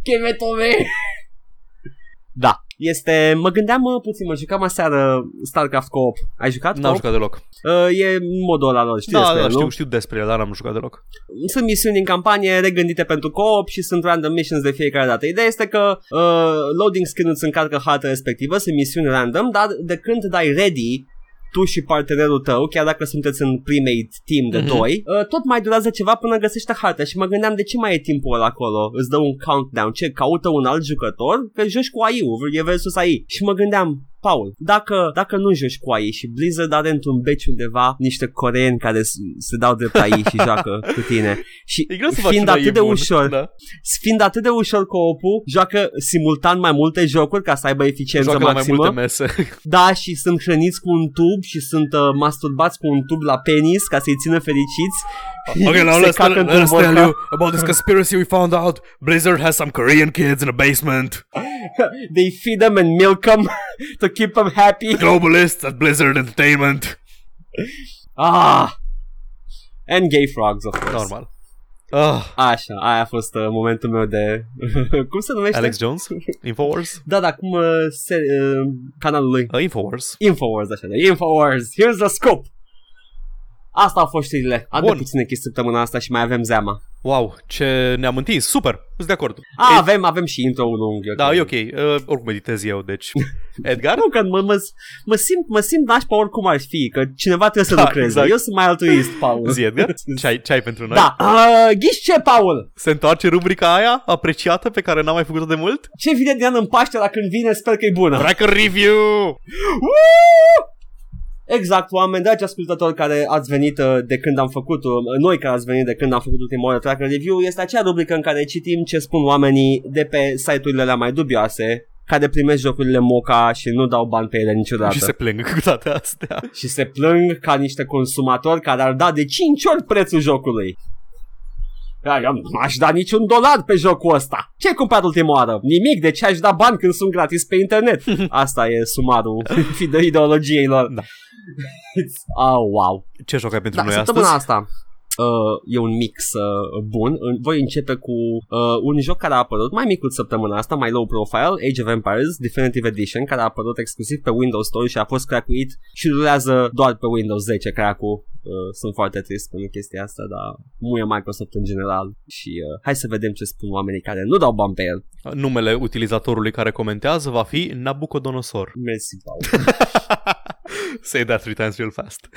Give it to me! da, este, mă gândeam uh, puțin, mă jucam aseară StarCraft Co-op. Ai jucat N-am co-op? jucat deloc. Uh, e modul ăla lor, știi Da, despre da, el, știu, nu? știu despre el, dar n-am jucat deloc. sunt misiuni în campanie regândite pentru co-op și sunt random missions de fiecare dată. Ideea este că uh, loading screen-ul îți încarcă harta respectivă, sunt misiuni random, dar de când dai ready tu și partenerul tău, chiar dacă sunteți în primate team de Mhm. mm-hmm. doi, uh, tot mai durează ceva până găsește harta și mă gândeam de ce mai e timpul ăla acolo, îți dă un countdown, ce, caută un alt jucător, că joci cu AI-ul, e versus AI. Și mă gândeam, Paul, dacă, dacă nu joci cu AI și Blizzard are într-un beci undeva niște coreeni care s- se dau drept AI și (laughs) joacă cu tine și E greu să faci fiind un AI atât de bun. ușor, Da. fiind atât de ușor co-op joacă simultan mai multe jocuri ca să aibă eficiență Joacă la mai maximă. multe mese. (laughs) Da, și sunt hrăniți cu un tub și sunt uh, masturbați cu un tub la penis ca să-i țină fericiți. (laughs) Okay, now Se let's, cacă tell, într-un let's tell borcan. you about this conspiracy we found out. Blizzard has some Korean kids in a basement. (laughs) They feed them and milk them (laughs) to keep them happy. Globalists at Blizzard Entertainment. Ah! And gay frogs, of course. Normal. Ah, Așa, aia a fost uh, momentul meu de... cum se numește? Alex Jones? Infowars? Da, da, cum uh, se, uh, canalul lui. Uh, Infowars. Infowars, așa de Infowars, here's the scoop! Asta au fost știrile. Atât de Bun. puține chestii săptămâna asta și mai avem zeama. Wow, ce ne-am întins. Super, sunt de acord. A, Ed- avem, avem și intro-ul lung. e Da, e ok. Uh, oricum meditez eu, deci. (laughs) Edgar? Nu, că mă, mă, mă, simt, mă simt nașpa oricum ar fi, că cineva trebuie să Da, lucreze. exact. Eu sunt mai altruist, Paul. Zi, Edgar? (laughs) Ce ai, ce ai pentru noi? Da, uh, ghiși ce, Paul? Se întoarce rubrica aia apreciată pe care n-am mai făcut-o de mult? Ce vine din an în Paște la când vine, sper că e bună. Tracker Review! Woo! Exact, oameni dragi ascultători care ați venit uh, de când am făcut, uh, noi care ați venit de când am făcut ultima oară Tracker Review, este acea rubrică în care citim ce spun oamenii de pe site-urile alea mai dubioase, care primesc jocurile moca și nu dau bani pe ele niciodată. Și se plâng cu toate astea. și se plâng ca niște consumatori care ar da de 5 ori prețul jocului. Da, eu nu aș da niciun dolar pe jocul ăsta. Ce ai cumpărat ultima oară? Nimic, de ce aș da bani când sunt gratis pe internet? (laughs) Asta e sumarul (laughs) de ideologiei lor. Da. (laughs) It's, oh, wow. Ce joc ai pentru Da, noi săptămâna astăzi? asta uh, e un mix uh, bun. În- Voi începe cu uh, un joc care a apărut mai micut săptămâna asta, mai low profile, Age of Empires Definitive Edition, care a apărut exclusiv pe Windows Store și a fost crackuit și rulează doar pe Windows 10 crack-ul. Uh, sunt foarte trist pentru chestia asta, dar muie Microsoft în general și uh, hai să vedem ce spun oamenii care nu dau bani pe el. Numele utilizatorului care comentează va fi Nabucodonosor. Mersi, Paul. (laughs) Say that three times real fast.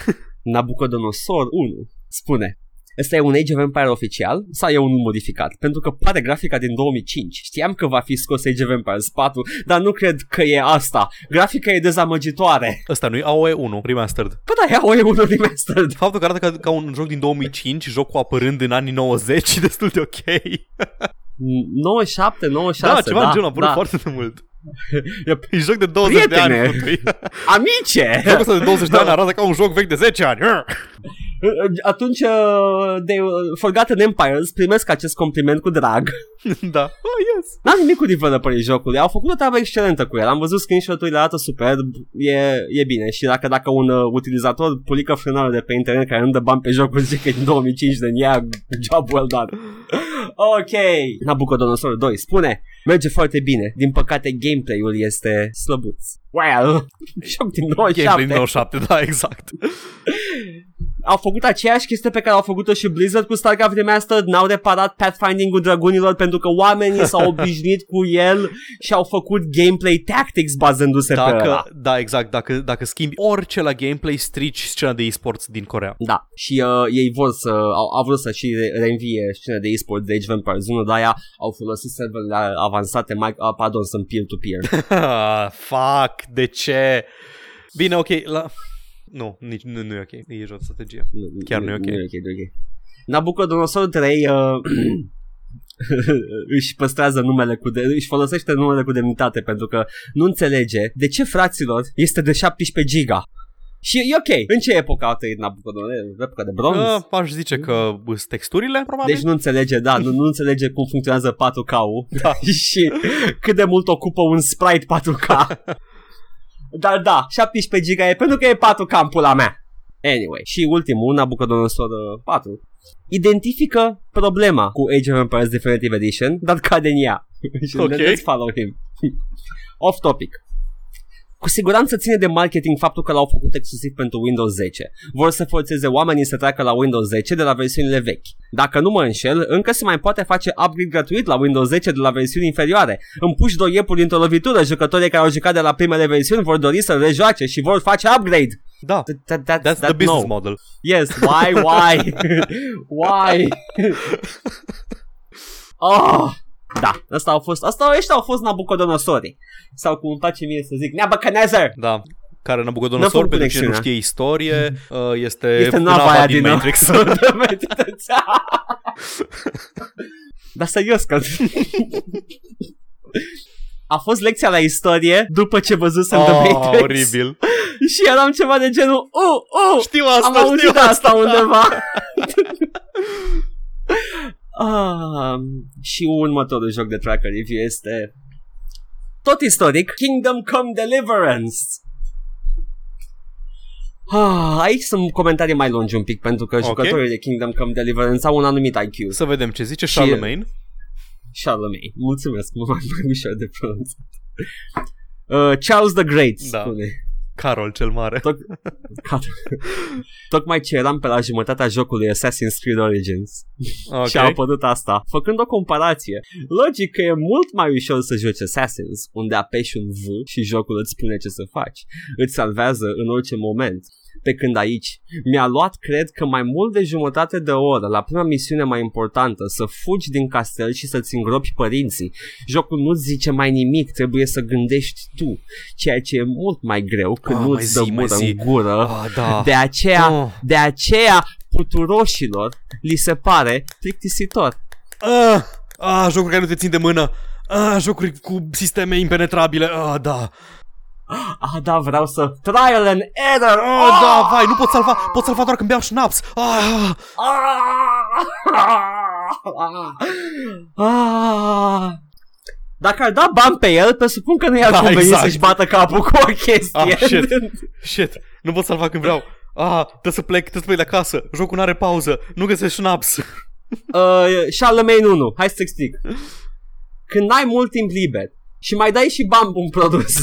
Nabucodonosor 1 spune Ăsta e un Age of Empire oficial sau e unul modificat? Pentru că pare grafica din 2005. Știam că va fi scos Age of Empires 4, dar nu cred că e asta. Grafica e dezamăgitoare. Ăsta nu-i AOE 1, remastered. Păi da, ia o e unul remastered. Faptul că arată ca, ca un joc din 2005, jocul apărând în anii 90, e destul de ok. 97, 96, da, ceva da, în genul, a apărut da. foarte de mult. Yep. (laughs) E joc de 20 de Prietene! ani. fătui. Amice! Jocul ăsta de 20 de ani arată ca un joc vechi de 10 ani. Atunci uh, de uh, Forgotten Empires primesc acest compliment cu drag. (laughs) da. Oh, yes. N-am nimic cu developerii jocului, au făcut o treabă excelentă cu el. Am văzut screenshot-urile, arată superb, e, e bine. Și dacă dacă un uh, utilizator pulică frânară de pe internet care nu dă bani pe jocul (laughs) zice că e din 2005 de ea, job well done. (laughs) ok, Nabucodonosor 2 spune, merge foarte bine. Din păcate gameplay-ul este slăbuț. Well, (laughs) joc din 97. Gameplay din 97, da, exact. (laughs) au făcut aceeași chestie pe care au făcut-o și Blizzard cu StarCraft Remastered, n-au reparat pathfinding-ul dragonilor pentru că oamenii s-au (laughs) obișnuit cu el și au făcut gameplay tactics bazându-se pe ăla. Dacă, da, exact, dacă, dacă schimbi orice la gameplay, strici scena de e-sports din Corea. Da, și uh, ei vor să, au, au vrut să și re- reînvie scena de e-sport de Age of Empires 1, dar aia au folosit serverele avansate, mai, uh, pardon, sunt peer-to-peer. (laughs) Fuck, de ce? Bine, ok, la... Nu, nici, nu, nu e ok, e jos de strategie. Chiar nu e ok. Nu e ok, nu e ok. Nabucodonosor 3 uh, (clears throat) își păstrează numele cu de- își folosește numele cu demnitate pentru că nu înțelege de ce fraților este de 17 giga. Și e ok. În ce epocă au trăit Nabucodonosor? Epoca de bronz? Uh, aș zice că sunt texturile, probabil. Deci nu înțelege, da, nu, nu înțelege cum funcționează 4K-ul (laughs) Da. (laughs) și cât de mult ocupă un sprite 4K. (laughs) Dar da, 17 giga e pentru că e 4K în pula mea. Anyway, și ultimul, Nabucodonosor uh, 4, identifică problema cu Age of Empires Definitive Edition, dar cade în ea. Și Ok. Let's follow him. Off topic. Cu siguranță ține de marketing faptul că l-au făcut exclusiv pentru Windows 10. Vor să forțeze oamenii să treacă la Windows 10 de la versiunile vechi. Dacă nu mă înșel, încă se mai poate face upgrade gratuit la Windows 10 de la versiuni inferioare. Împuși doi iepuri într-o lovitură, jucătorii care au jucat de la primele versiuni vor dori să rejoace și vor face upgrade. Da, That, that, that, that's that, the business no. model. Yes, why, why? (laughs) why? oh, (laughs) da, asta au fost, asta, ăștia au fost Nabucodonosorii. Sau cum îmi place mie să zic, Nebuchadnezzar! Da. Care N-a Nabucodonosor, făcut pentru cine nu conexiunea. știe istorie, uh, este, Este nava aia din Matrix. Matrix. (laughs) Dar serios că... A fost lecția la istorie după ce văzusem The oh, Matrix oribil. (laughs) și eram ceva de genul uh, uh, Știu asta, am auzit știu de asta undeva (laughs) ah, Și următorul joc de tracker review este Tot istoric Kingdom Come Deliverance Ah, aici sunt comentarii mai lungi un pic pentru că Ok. jucătorii de Kingdom Come Deliverance au un anumit IQ. Să vedem ce zice Și- Charlemagne. Charlemagne. Mulțumesc, mă mai (laughs) mai ușor de pronunțat. Uh, Charles the Great, Da. spune. Carol cel mare. Tot, Cat- Tocmai ce eram pe la jumătatea jocului Assassin's Creed Origins Ok. și a apărut asta. Făcând o comparație, logic că e mult mai ușor să joci Assassins, unde apeși un V și jocul îți spune ce să faci. Îți salvează în orice moment. Pe când aici mi-a luat, cred că mai mult de jumătate de oră la prima misiune mai importantă să fugi din castel și să-ți îngropi părinții. Jocul nu-ți zice mai nimic, trebuie să gândești tu, ceea ce e mult mai greu când Ah, mai nu-ți dă zi, mai gură zi. în gură. Ah, da. De aceea, Oh. de aceea puturoșilor li se pare plictisitor. Ah, ah, jocuri care nu te țin de mână. Ah, jocuri cu sisteme impenetrabile. Ah, da. (gasps) Ah, da, vreau să... Trial and error! Ah, da, vai, nu pot salva, pot salva doar când beau șnaps. Ah, Ah! Dacă ar da bani pe el, presupun că nu i-ar Da, conveni exact. să-și bată capul cu o chestie. Ah, shit. shit, nu pot salva când vreau. Ah, trebuie să plec, trebuie să plec de acasă. Jocul nu are pauză, nu găsesc șnaps. uh, Charlemagne 1, hai să explic. Când ai mult timp liber și mai dai și bani pe un produs,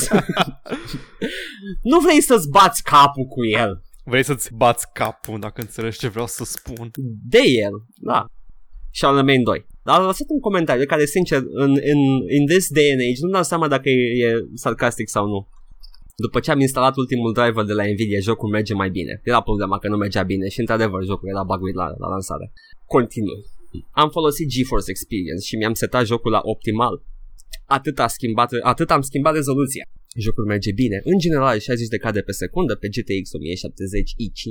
(laughs) nu vrei să-ți bați capul cu el. Vrei să-ți bați capul dacă înțelegi ce vreau să spun. de el, da. Charlemagne 2. Dar a lăsat un comentariu care, sincer, în, în in this day and age, nu-mi dau seama dacă e, e sarcastic sau nu. După ce am instalat ultimul driver de la Nvidia, jocul merge mai bine. Era problema că nu mergea bine și, într-adevăr, jocul era buguit la, la lansare. Continui. Am folosit GeForce Experience și mi-am setat jocul la optimal. Atât, a schimbat, atât am schimbat rezoluția. Jocul merge bine. În general 60 de cadre pe secundă pe GTX 1070 i5,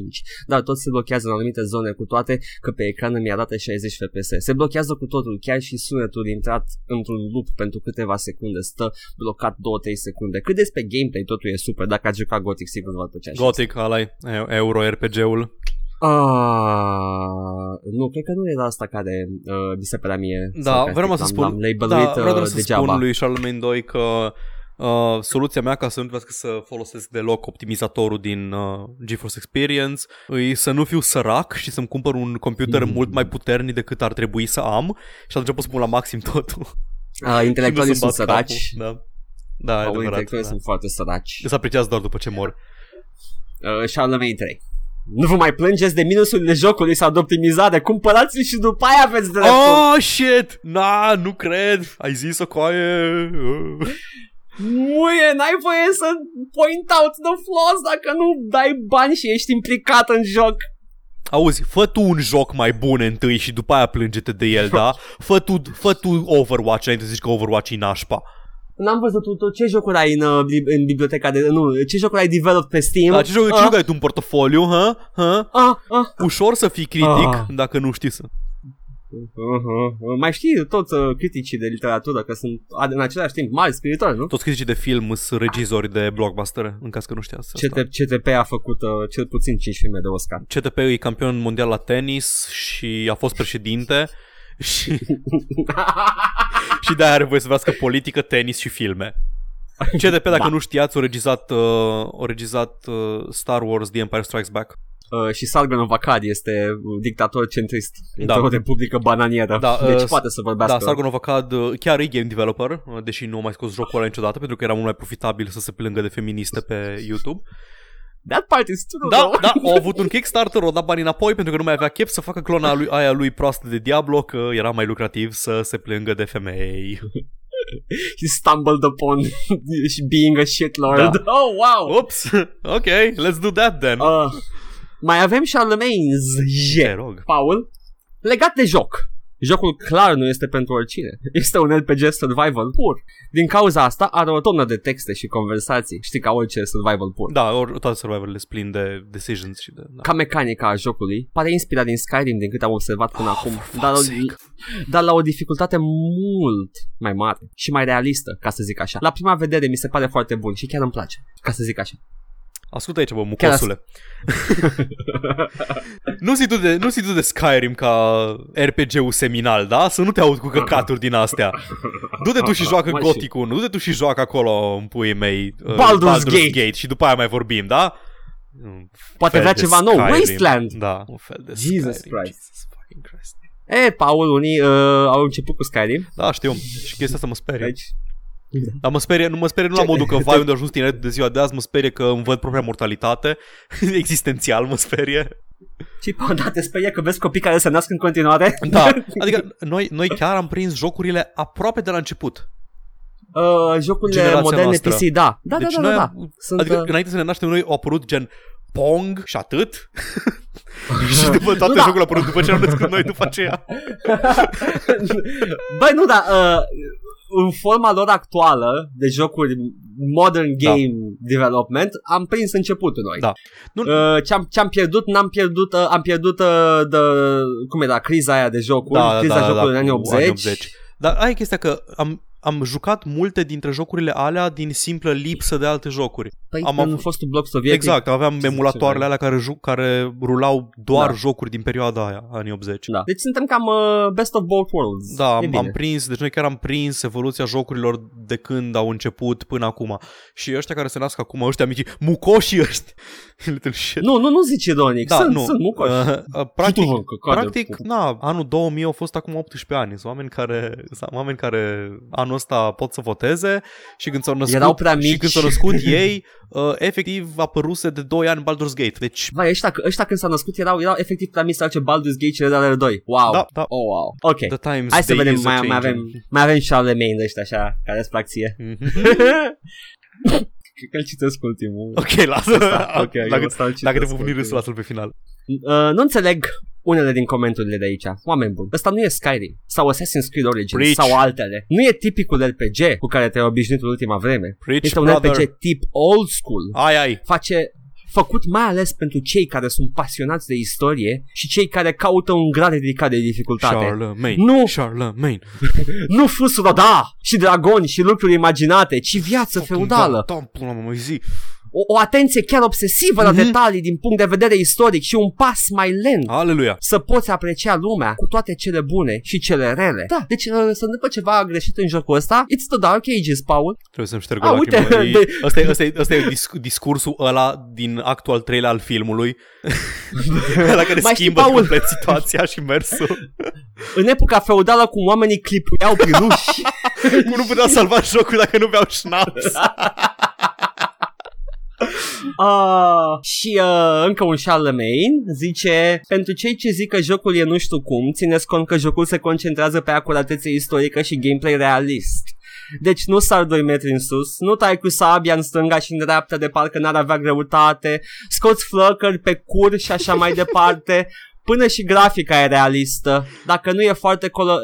dar tot se blochează în anumite zone cu toate că pe ecran îmi arată 60 FPS. Se blochează cu totul, chiar și sunetul intrat într-un loop pentru câteva secunde, stă blocat 2-3 secunde. Cât despre gameplay, totul e super. Dacă ați jucat Gothic, sigur v-ar plăcea. și Gothic, ăla Euro RPG-ul. Ah, nu, cred că nu era asta care uh, mi se părea mie Da, sarcastic. vreau să L-am- spun, L-am labeluit da, vreau doar uh, să degeaba. spun lui Charlemagne 2 că uh, soluția mea ca să nu trebuiască să folosesc deloc optimizatorul din uh, GeForce Experience e să nu fiu sărac și să-mi cumpăr un computer Mm. mult mai puternic decât ar trebui să am și atunci pot să pun la maxim totul. Uh, intelectualii (laughs) Și nu sunt să-mi bat săraci. capul. Da, da e Au adevărat. intelectualii Da. sunt foarte săraci. Îți apreciază doar după ce mor. Uh, Charlemagne 3. Nu vă mai plângeți de minusurile jocului sau de optimizare, cumpărați-l și după aia aveți dreptul. Oh, shit! Na, nu cred! Ai zis-o coaie! Muie, n-ai voie să point out the flaws dacă nu dai bani și ești implicat în joc. Auzi, fă tu un joc mai bun întâi și după aia plânge-te de el, da? (laughs) Fă tu, fă tu Overwatch înainte să zici că Overwatch e nașpa. N-am văzut tu, tu ce jocuri ai în, uh, bib- în biblioteca de... Nu, ce jocuri ai developed pe Steam? Da, ce joc, ce Ah, joc ai tu în portofoliu, ha? ha? ah, ah. Ușor să fii critic Ah. dacă nu știi să... Uh-huh. Mai știi toți uh, criticii de literatură că sunt ad- în același timp mari scriitori, nu? Toți criticii de film sunt regizori de blockbuster, în caz că nu știați asta. CT, CTP a făcut uh, cel puțin 5 filme de Oscar. CTP e campion mondial la tenis și a fost președinte și, și de-aia are voie să vrească politică, tenis și filme. CTP, dacă Da. nu știați, a regizat, uh, a regizat uh, Star Wars The Empire Strikes Back. Uh, și Sargon of Akkad este uh, dictator centrist Da. într-o republică bananieră. Da, deci uh, poate să vorbească. Da, Sargon of Akkad uh, chiar e game developer, uh, deși nu a mai scos jocul ăla niciodată, pentru că era mult mai profitabil să se plângă de feministe pe YouTube. That part is true, Da, though. da, au avut un Kickstarter, o dat banii înapoi pentru că nu mai avea chef să facă clona lui, aia lui proastă de Diablo, că era mai lucrativ să se plângă de femei. He stumbled upon (laughs) being a shitlord. Da. (laughs) Oh, wow! Ups, ok, let's do that then. Uh, mai avem Charlemagne's Te J. rog. Paul, legat de joc. Jocul clar nu este pentru oricine. Este un RPG survival pur. Din cauza asta are o tonă de texte și conversații. Știi ca orice survival pur. Da, or, toate survivorele sunt plin de decisions și de... Da. Ca mecanica a jocului, pare inspirat din Skyrim din câte am observat până acum, for dar, fuck's sake. dar la o dificultate mult mai mare și mai realistă, ca să zic așa. La prima vedere mi se pare foarte bun și chiar îmi place, ca să zic așa. Ascultă aici, bă, mucosule. (laughs) nu zi tu de, nu zi tu de Skyrim ca RPG-ul seminal, da? Să nu te aud cu căcaturi din astea. Du-te tu și (laughs) joacă Mă, și- Gothic 1, du-te tu și joacă acolo în puii mei uh, Baldur's Gate. Gate și după aia mai vorbim, da? Un Poate fel vrea de ceva nou, Skyrim. Wasteland. Da, un fel de Jesus Skyrim. Christ. Jesus fucking Christ. E, Paul, unii uh, au început cu Skyrim. Da, știu. Și chestia asta mă sperie. Aici. Dar mă sperie, nu mă sperie nu la Ce- modul că vai unde a ajuns tineretul de ziua de azi, mă sperie că îmi văd propria mortalitate. (laughs) Existențial mă sperie. Și Paul, da, te sperie că vezi copii care se nasc în continuare? Da, (laughs) adică noi, noi chiar am prins jocurile aproape de la început. Uh, jocurile Generația moderne noastră. PC, da. Da, deci da, da, noi da, am- da. Sunt, Adică uh, înainte să ne naștem noi au apărut gen Pong și atât. (laughs) și după toate Nu, da. jocurile au apărut după ce am născut noi după aceea. Băi, nu, dar uh, în forma lor actuală de jocuri modern Da. game development, am prins începutul noi. Da. Nu- Uh, ce-am, ce-am pierdut, n-am pierdut, uh, am pierdut uh, de, cum era, criza aia de jocuri, Da, criza da, da, jocurilor în cu anii 80. anii 80. Dar aia e chestia că am, am jucat multe dintre jocurile alea din simplă lipsă de alte jocuri. Păi, am în avut- fostul bloc sovietic. Exact, aveam Ce emulatoarele zice, alea care, ju- care rulau doar Da. jocuri din perioada aia, anii 80. Da. Deci suntem cam uh, best of both worlds. Da, E am, bine. am prins, deci noi chiar am prins evoluția jocurilor de când au început până acum. Și ăștia care se nasc acum, ăștia mici, mucoșii ăștia, (laughs) little shit. Nu, nu, nu zici ironic. da, sunt, nu. sunt mucoși. Uh, uh, practic, Tu, căcat de- practic, na, anul 2000 au fost acum 18 ani. Sunt oameni care, sunt oameni care anul ăsta pot să voteze și când s-au născut, Erau prea și mici. când s-au născut (laughs) ei, uh, efectiv apăruse de 2 ani Baldur's Gate. Deci, Vai, ăștia, ăștia când s-au născut erau, erau efectiv prea mici să face Baldur's Gate și Red Alert 2. Wow. Da, da. Oh, wow. Ok. the times Hai să they vedem, is mai, mai, a-changing. avem, mai avem Charlemagne de ăștia așa, care îți plac ție. Mhm. (laughs) Cred că îl citesc ultimul. ok, lasă. ok, eu dacă, ăsta îl citesc dacă te pup ultimul. râsul, lasă-l pe final. Uh, nu înțeleg unele din comentariile de aici. Oameni buni, ăsta nu e Skyrim sau Assassin's Creed Origins Preach. sau altele. Nu e tipicul RPG cu care te-ai obișnuit în ultima vreme. Preach, Este un brother. RPG tip old school. Ai, ai. Face făcut mai ales pentru cei care sunt pasionați de istorie și cei care caută un grad ridicat de dificultate. Charlemagne. Nu. Charlemagne. (laughs) Nu fusura, da, și dragoni și lucruri imaginate, ci viață feudală. Da, pula mă, mai zi. O, o atenție chiar obsesivă la Mhm. detalii din punct de vedere istoric și un pas mai lent. Aleluia. Să poți aprecia lumea cu toate cele bune și cele rele. Da, deci uh, să întâmplă ceva greșit în jocul ăsta. It's the Dark Ages, Paul. Trebuie să-mi șterg A, o uite, lacrimă. E- de- Ăsta e, ăsta e, ăsta e disc- discursul ăla din actul al treilea al filmului. (laughs) ăla care Mai știi, schimbă Paul? complet situația și mersul. În epoca feudală cum oamenii clipuiau (laughs) prin uși. Cum nu puteau salva jocul dacă nu beau șnaps. (laughs) Uh, (laughs) și uh, încă un Charlemagne zice Pentru cei ce zic că jocul e nu știu cum Țineți cont că jocul se concentrează pe acuratețe istorică și gameplay realist. Deci nu sar 2 metri în sus, nu tai cu sabia în stânga și în dreapta de parcă n-ar avea greutate, scoți flăcări pe cur și așa mai departe, până și grafica e realistă, dacă nu e foarte colo-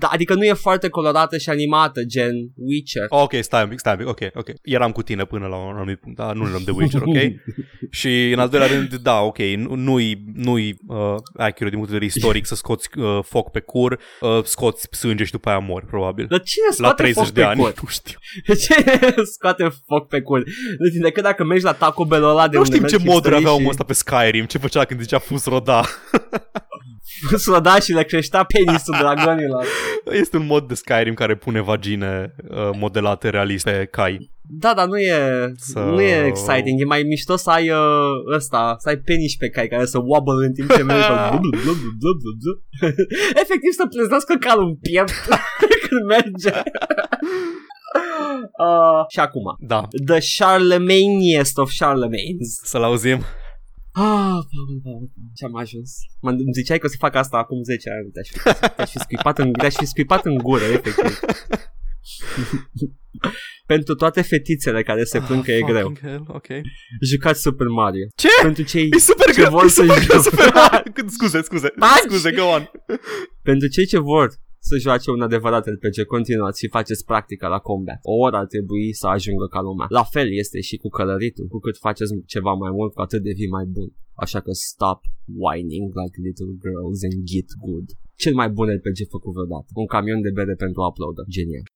adică nu e foarte colorată și animată, gen Witcher. Ok, stai un pic, stai un pic, ok, ok. Eram cu tine până la un anumit punct, dar nu ne de Witcher, ok? (laughs) și în al doilea rând, da, ok, nu-i, nu-i uh, accurate din punct de vedere istoric să scoți uh, foc pe cur, uh, scoți sânge și după aia mori, probabil. Dar cine scoate la 30 foc de pe ani, cur? nu știu. (laughs) Cine scoate foc pe cur? Deci decât dacă mergi la Taco Bell ăla de Nu unde știm ce merg moduri hipsterii avea și- omul ăsta pe Skyrim, ce făcea când zicea fus roda. (laughs) (laughs) Slăda și le creștea penisul dragonilor. Este un mod de Skyrim care pune vagine uh, modelate realist pe cai. Da, dar nu e, So- nu e exciting. E mai mișto să ai uh, ăsta, să ai peniși pe cai care să wobble în timp ce mergi. blu, blu, blu, blu, blu, blu, blu. Efectiv să pleznească calul în piept (laughs) când merge. (laughs) Uh, și acum, Da, The Charlemagnest of Charlemanes. să-l auzim. Ah, Paul, Paul, ce-am ajuns? Mă, îmi ziceai că o să fac asta acum 10 ani. Te-aș fi, te-aș fi, scuipat, în, te-aș fi scuipat în gură, efectiv. (laughs) Pentru toate fetițele care se plâng că e greu. Fucking Hell, ok. Jucați Super Mario. Ce? Pentru cei, E super ce greu, vor e să super greu, joc. super Când- (laughs) Scuze, scuze, Taci! scuze, go on. pentru cei ce vor să joace un adevărat RPG, continuați și faceți practica la combat. O oră ar trebui să ajungă ca lumea. La fel este și cu călăritul. Cu cât faceți ceva mai mult, cu atât devii mai bun. Așa că stop whining like little girls and get good. Cel mai bun RPG făcut vreodată. Un camion de bere pentru uploader. Genial.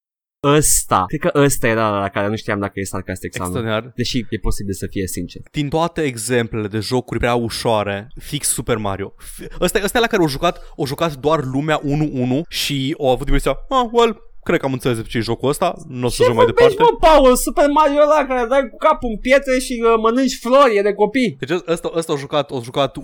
Ăsta, cred că ăsta era la care nu știam dacă e sarcastic sau nu. Extraordinar. Deși e posibil să fie sincer. Din toate exemplele de jocuri prea ușoare, fix Super Mario. F- Ăsta, ăsta e la care au jucat, au jucat doar lumea 1-1 și au avut impresia, ah, well, cred că am înțeles de ce e jocul ăsta, nu o să Ce joc mai vorbești, departe. mă, Paul? Super Mario ăla care dai cu capul în pietre și uh, mănânci flori, e de copii. Deci ăsta, ăsta au jucat, au jucat 1-1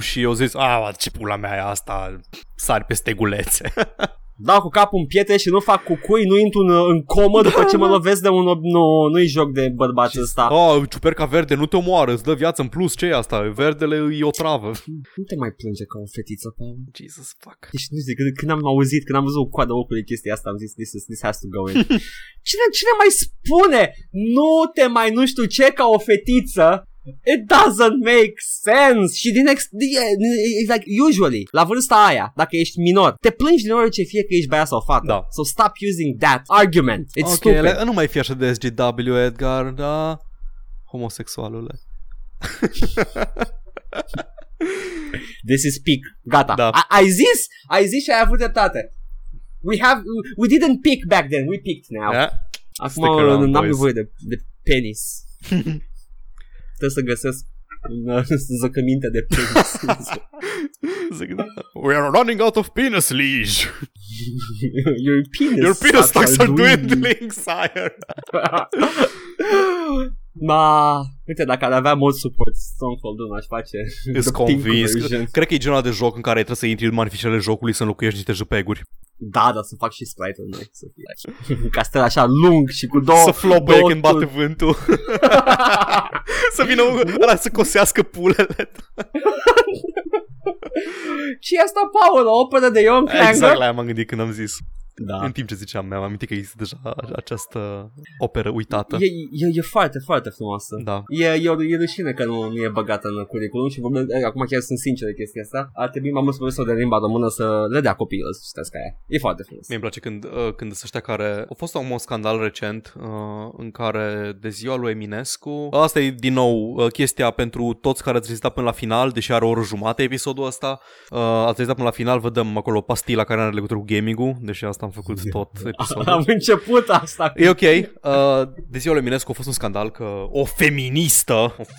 și au zis, a, ce pula mea e asta, sari peste gulețe. (laughs) Dau cu capul în pietre și nu fac cucui, nu intru în, în comă după ce mă lovesc de un... ob- Nu, nu-i joc de bărbați ăsta. oh, ciuperca verde nu te omoară, îți dă viață în plus, ce e asta? Verdele e o travă. Nu te mai plânge ca o fetiță, Paul. Jesus fuck. Deci nu știu, când, când am auzit, când am văzut cu coada ocului chestia asta, am zis, this, is, this has to go in. (laughs) cine, cine mai spune, nu te mai nu știu ce ca o fetiță? It doesn't make sense Și din ex- It's like usually La vârsta aia Dacă ești minor Te plângi din orice fie că ești băiat sau fată Da. So stop using that argument It's ok, stupid le, nu mai fi așa de SGW, Edgar, da? Homosexualule. (laughs) This is peak Gata Da. A- Ai zis Ai zis și ai avut dreptate We have We didn't pick back then We picked now Yeah? Acum Stick around, n-am boys. nevoie de, de penis (laughs) Trebuie să găsesc un (laughs) uh, zăcăminte de penis (laughs) Zic, da. We are running out of penis leash. (laughs) Your penis Your penis stocks stocks are dwindling, sire. Ma, uite, dacă ar avea mod support Stone Cold 1 aș face Îți the pink convins. version. Cred că e genul de joc în care trebuie să intri în manificele jocului să înlocuiești niște jpeg-uri. Da, da, să fac și sprite-ul noi Să fie un castel așa lung și cu două să flopăie două când bate turi. vântul. (laughs) să vină un ăla să cosească pulele. (laughs) Și asta, Paul, o operă de Ion Clanger Exact la aia m-am gândit când am zis. Da În timp ce ziceam, mi-am amintit că există deja această operă uitată. E, e, e foarte, foarte frumoasă Da. E, e, o- e rușine că nu, nu e băgată în curriculum și vorbesc, e, acum chiar sunt sincer de chestia asta. Ar trebui mai mulți profesori de limba română să le dea copiilor să citească aia. E foarte frumos. Mie îmi place când, uh, când sunt ăștia care... A fost un scandal recent uh, în care de ziua lui Eminescu... Asta e din nou uh, chestia pentru toți care ați rezistat până la final, deși are o oră jumate episodul ăsta. Uh, ați rezistat până la final, vă dăm acolo pastila care are legătură cu gaming-ul, deși asta am făcut tot (laughs) episodul. Am început asta. E ok. Uh, de ziua lui Eminescu a fost un scandal că o feministă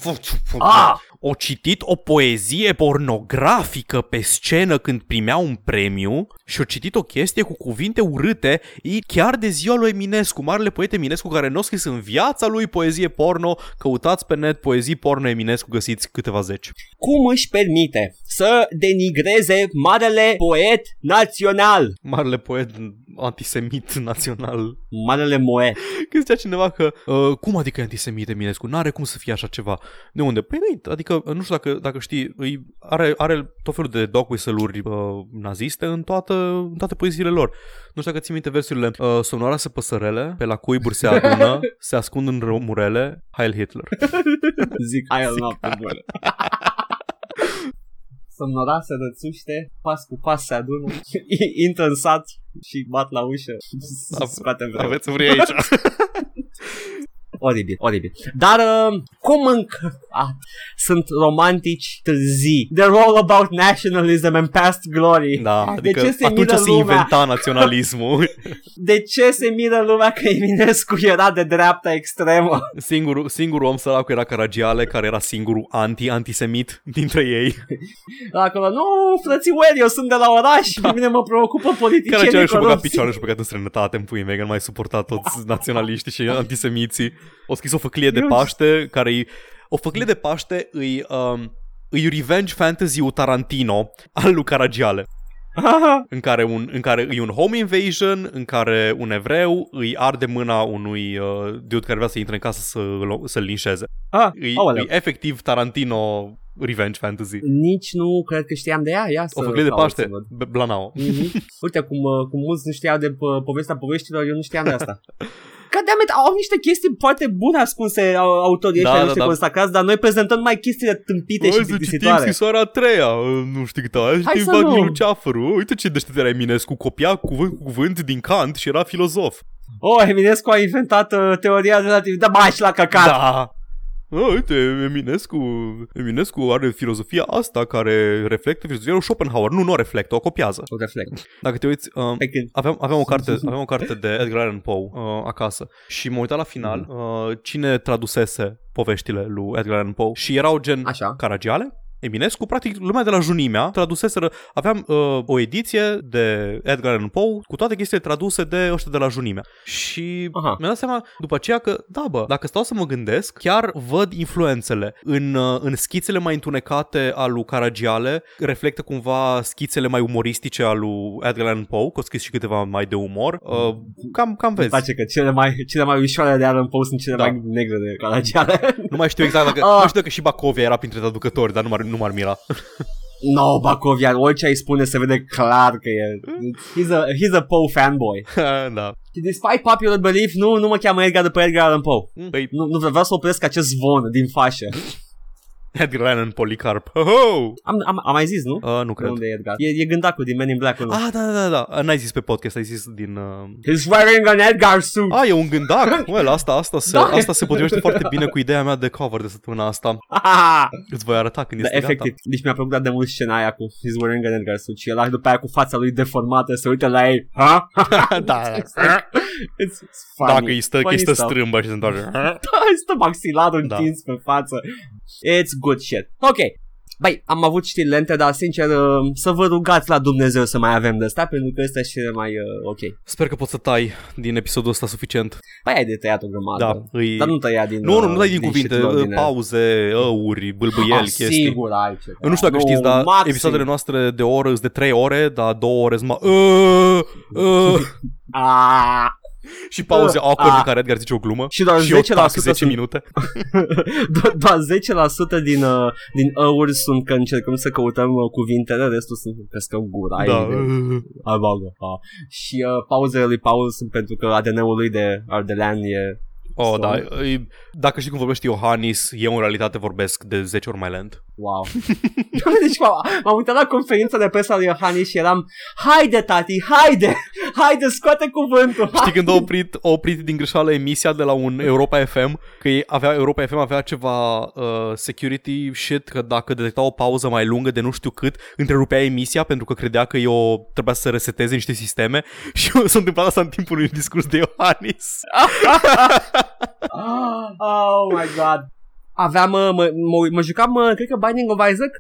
o, Ah! O citit o poezie pornografică pe scenă când primea un premiu și a citit o chestie cu cuvinte urâte e chiar de ziua lui Eminescu, marele poet Eminescu care nu a scris în viața lui poezie porno. Căutați pe net poezii porno Eminescu, găsiți câteva zeci. Cum își permite să denigreze marele poet național? Marele poet antisemit (laughs) național. Marele Moe. Când zicea cineva că, uh, cum adică e antisemit Eminescu? N-are cum să fie așa ceva. De unde? Păi nu, adică, nu știu dacă, dacă știi, îi, are, are tot felul de dog whistle-uri uh, naziste în, toată, în toate poeziile lor. Nu știu dacă ții minte versurile. Uh, somnoroase păsărele, pe la cuiburi se adună, (laughs) se ascund în rămurele, Heil Hitler. Zic, hai al (laughs) noapte bună. Somnora se rățuște, pas cu pas se adună, (laughs) intră în sat și bat la ușă. Scoate vreo. Aveți vrei aici. (laughs) Oribil, oribil. Dar uh, cum încă ah, sunt romantici târzii. They're all about nationalism and past glory. Da, adică de ce se atunci miră se lumea? inventa naționalismul. (laughs) De ce se miră lumea că Eminescu era de dreapta extremă? Singurul, singurul om săracu era Caragiale, care era singurul anti-antisemit dintre ei. (laughs) Acolo, nu, frățiueri, eu sunt de la oraș, pe mine mă preocupă politicienii Caragiale și-a băgat corupți. picioarele și-a băgat în străinătate în pui mei, că nu mai suporta toți (laughs) naționaliștii și antisemiții. O scris o făclie de Eu- Paște, care e... O făclie de Paște îi... Um, îi revenge fantasy-ul Tarantino al lui Caragiale. (laughs) în care, un, în care e un home invasion, în care un evreu îi arde mâna unui uh, dude care vrea să intre în casă să, să-l linșeze. ah, E, aoleu. e efectiv Tarantino revenge fantasy. Nici nu cred că știam de ea, ia să O făclie de caut Paște, să văd. B- Blanao. Mhm. Uite cum, uh, cum mulți nu știau de po- povestea poveștilor, eu nu știam de asta. (laughs) Că de au niște chestii foarte bune ascunse au- autorii Da, ăștia da, noștri da. consacrați, dar noi prezentăm mai chestiile tâmpite și Hai să citim plictisitoare. scrisoarea a treia, uh, nu știu cât, hai să Hai citim să Vagnilu nu. Ceafăru. Uite ce deștept era Eminescu, copia cuvânt cu cuvânt din Kant și era filozof. Oh, Eminescu a inventat uh, teoria relativă. Da, mai și la căcat. Da. Oh, uite, Eminescu, Eminescu are filozofia asta care reflectă filozofia lui Schopenhauer. Nu, nu o reflectă, o copiază. O reflect. Dacă te uiți, um, Pe când... Aveam, aveam, o carte, aveam o carte de Edgar Allan Poe uh, acasă și m-am uitat la final uh, cine tradusese poveștile lui Edgar Allan Poe și erau gen Așa. Caragiale, Eminescu, practic lumea de la Junimea traduseseră, aveam uh, o ediție de Edgar Allan Poe cu toate chestiile traduse de ăștia de la Junimea. Și Aha. mi-am dat seama după aceea că, da bă, dacă stau să mă gândesc, chiar văd influențele în, uh, în schițele mai întunecate al lui Caragiale, reflectă cumva schițele mai umoristice al lui Edgar Allan Poe, că au scris și câteva mai de umor. Uh, cam, cam Îmi vezi. place că cele mai, cele mai ușoare de Alan Poe sunt cele Da. mai negre de Caragiale. Nu mai știu exact dacă, Ah. nu știu dacă și Bacovia era printre traducători, dar nu m-ar, nu m-ar mira. no, Bacovian, orice ai spune se vede clar că e... He's a, he's a Poe fanboy. (laughs) da. Și despite popular belief, nu, nu mă cheamă Edgar după Edgar Allan Poe. Păi, Nu, nu vreau să opresc acest zvon din fașă. Edgar Allan Policarp. Ho-ho! Am, am, am mai zis, nu? Uh, nu De cred. unde e Edgar? E, e gândacul din Men in Black. nu? Ah, da, da, da, da. N-ai zis pe podcast, ai zis din... Uh... He's wearing an Edgar suit. Ah, e un gândac. (laughs) Well, asta, asta, se, Da. asta se potrivește foarte bine cu ideea mea de cover de săptămâna asta. (laughs) Îți voi arăta când Da, este efectiv. Deci mi-a plăcut de mult scena aia cu He's wearing an Edgar suit și ăla după aia cu fața lui deformată se uită la ei. Ha? gata. (laughs) da, da. It's, it's funny. Dacă îi stă, că îi Funny stă stuff. strâmbă și se întoarce. Da, îi stă maxilarul Da. întins pe față. It's good shit. Ok. Băi, am avut știri lente, dar sincer uh, să vă rugați la Dumnezeu să mai avem de asta pentru că ăsta și cele mai uh, ok. Sper că poți să tai din episodul ăsta suficient. Păi ai de tăiat o grămadă. Da, îi... Dar nu tăia din Nu, nu, nu uh, dai din cuvinte, shit-ul ordinary. pauze, ăuri, bâlbâieli, Ah, chestii. Sigur ai ceva. Eu nu știu dacă știți, dar maxim. episoadele noastre de o oră sunt de 3 ore, dar 2 ore sunt ma... Uh, uh, (laughs) Ah, (laughs) și pauze Uh, awkward ah. în care Edgar zice o glumă Și doar și eu 10% tac 10 sunt- minute. (laughs) Do- doar 10% din, uh, din ăuri sunt că încercăm să căutăm uh, cuvintele, restul sunt că scăm gura. Da. evident. A, (laughs) bagă, a. Și uh, pauzele lui Paul sunt pentru că ADN-ul lui de Ardelean e... Oh, Sau- da. e- Dacă știi cum vorbește Iohannis, eu în realitate vorbesc de 10 ori mai lent. Wow. (laughs) (laughs) deci m-am, m-am uitat la conferința de presă al Iohannis și eram Haide, tati, haide! (laughs) Haide, scoate cuvântul! Știi când a oprit, a oprit din greșeală emisia de la un Europa FM, că ei avea, Europa FM avea ceva uh, security shit, că dacă detecta o pauză mai lungă de nu știu cât, întrerupea emisia pentru că credea că eu trebuia să reseteze niște sisteme și s-a întâmplat asta în timpul unui discurs de Iohannis. oh my god. Aveam, uh, mă, mă, mă jucam, uh, cred că Binding of Isaac,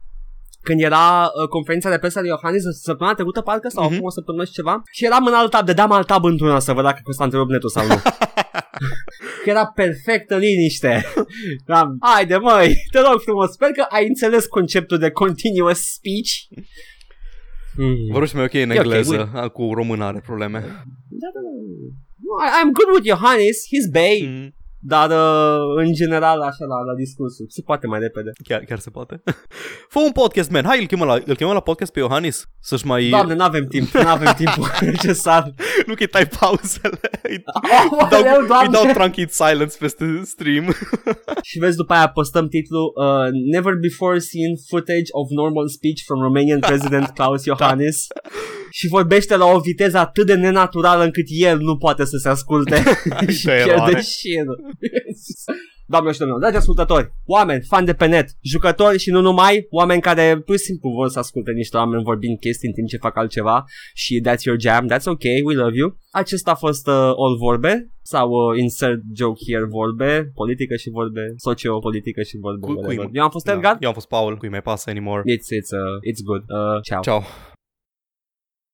când era uh, conferința de presă al lui Iohannis săptămâna trecută, parcă, sau Mhm. acum o săptămână și ceva, și eram în alt tab, dădeam alt tab într-una să văd dacă s-a întrerupt netul sau nu. (laughs) că era perfectă liniște. Eram, haide măi, te rog frumos, sper că ai înțeles conceptul de continuous speech. Mm. Vă rog să mai ok în E ok, engleză, okay, cu română are probleme. Da, da, da. No, I- I'm good with Johannes, he's bay, Mm. Dar uh, în general așa la, la discursul se poate mai repede. Chiar, chiar se poate. (laughs) Fă un podcast, man. Hai, îl chemăm la, îl chemăm la podcast pe Iohannis să-și mai... Doamne, n-avem timp, n-avem timpul (laughs) necesar. nu că îi tai pauzele. (laughs) Îi Oh, dau, aoleu, îi doamne. dau tranquil silence peste stream. Și vezi după aia postăm titlul uh, Never before seen footage of normal speech from Romanian President Klaus Iohannis și vorbește la o viteză atât de nenaturală încât el nu poate să se asculte (laughs) (laughs) și Ce pierde eroare. șirul. (laughs) Doamne și domnilor, dragi ascultători, oameni, fani de pe net, jucători și nu numai, oameni care pur și simplu vor să asculte niște oameni vorbind chestii în timp ce fac altceva și that's your jam, that's okay, we love you. Acesta a fost uh, All Vorbe sau uh, Insert Joke Here Vorbe, politică și vorbe, sociopolitică și vorbe. Cu- whatever. cui- Eu am fost Edgar. Eu am fost Paul, cui mai pasă anymore. It's, it's, uh, it's good. Uh, ciao. Ciao.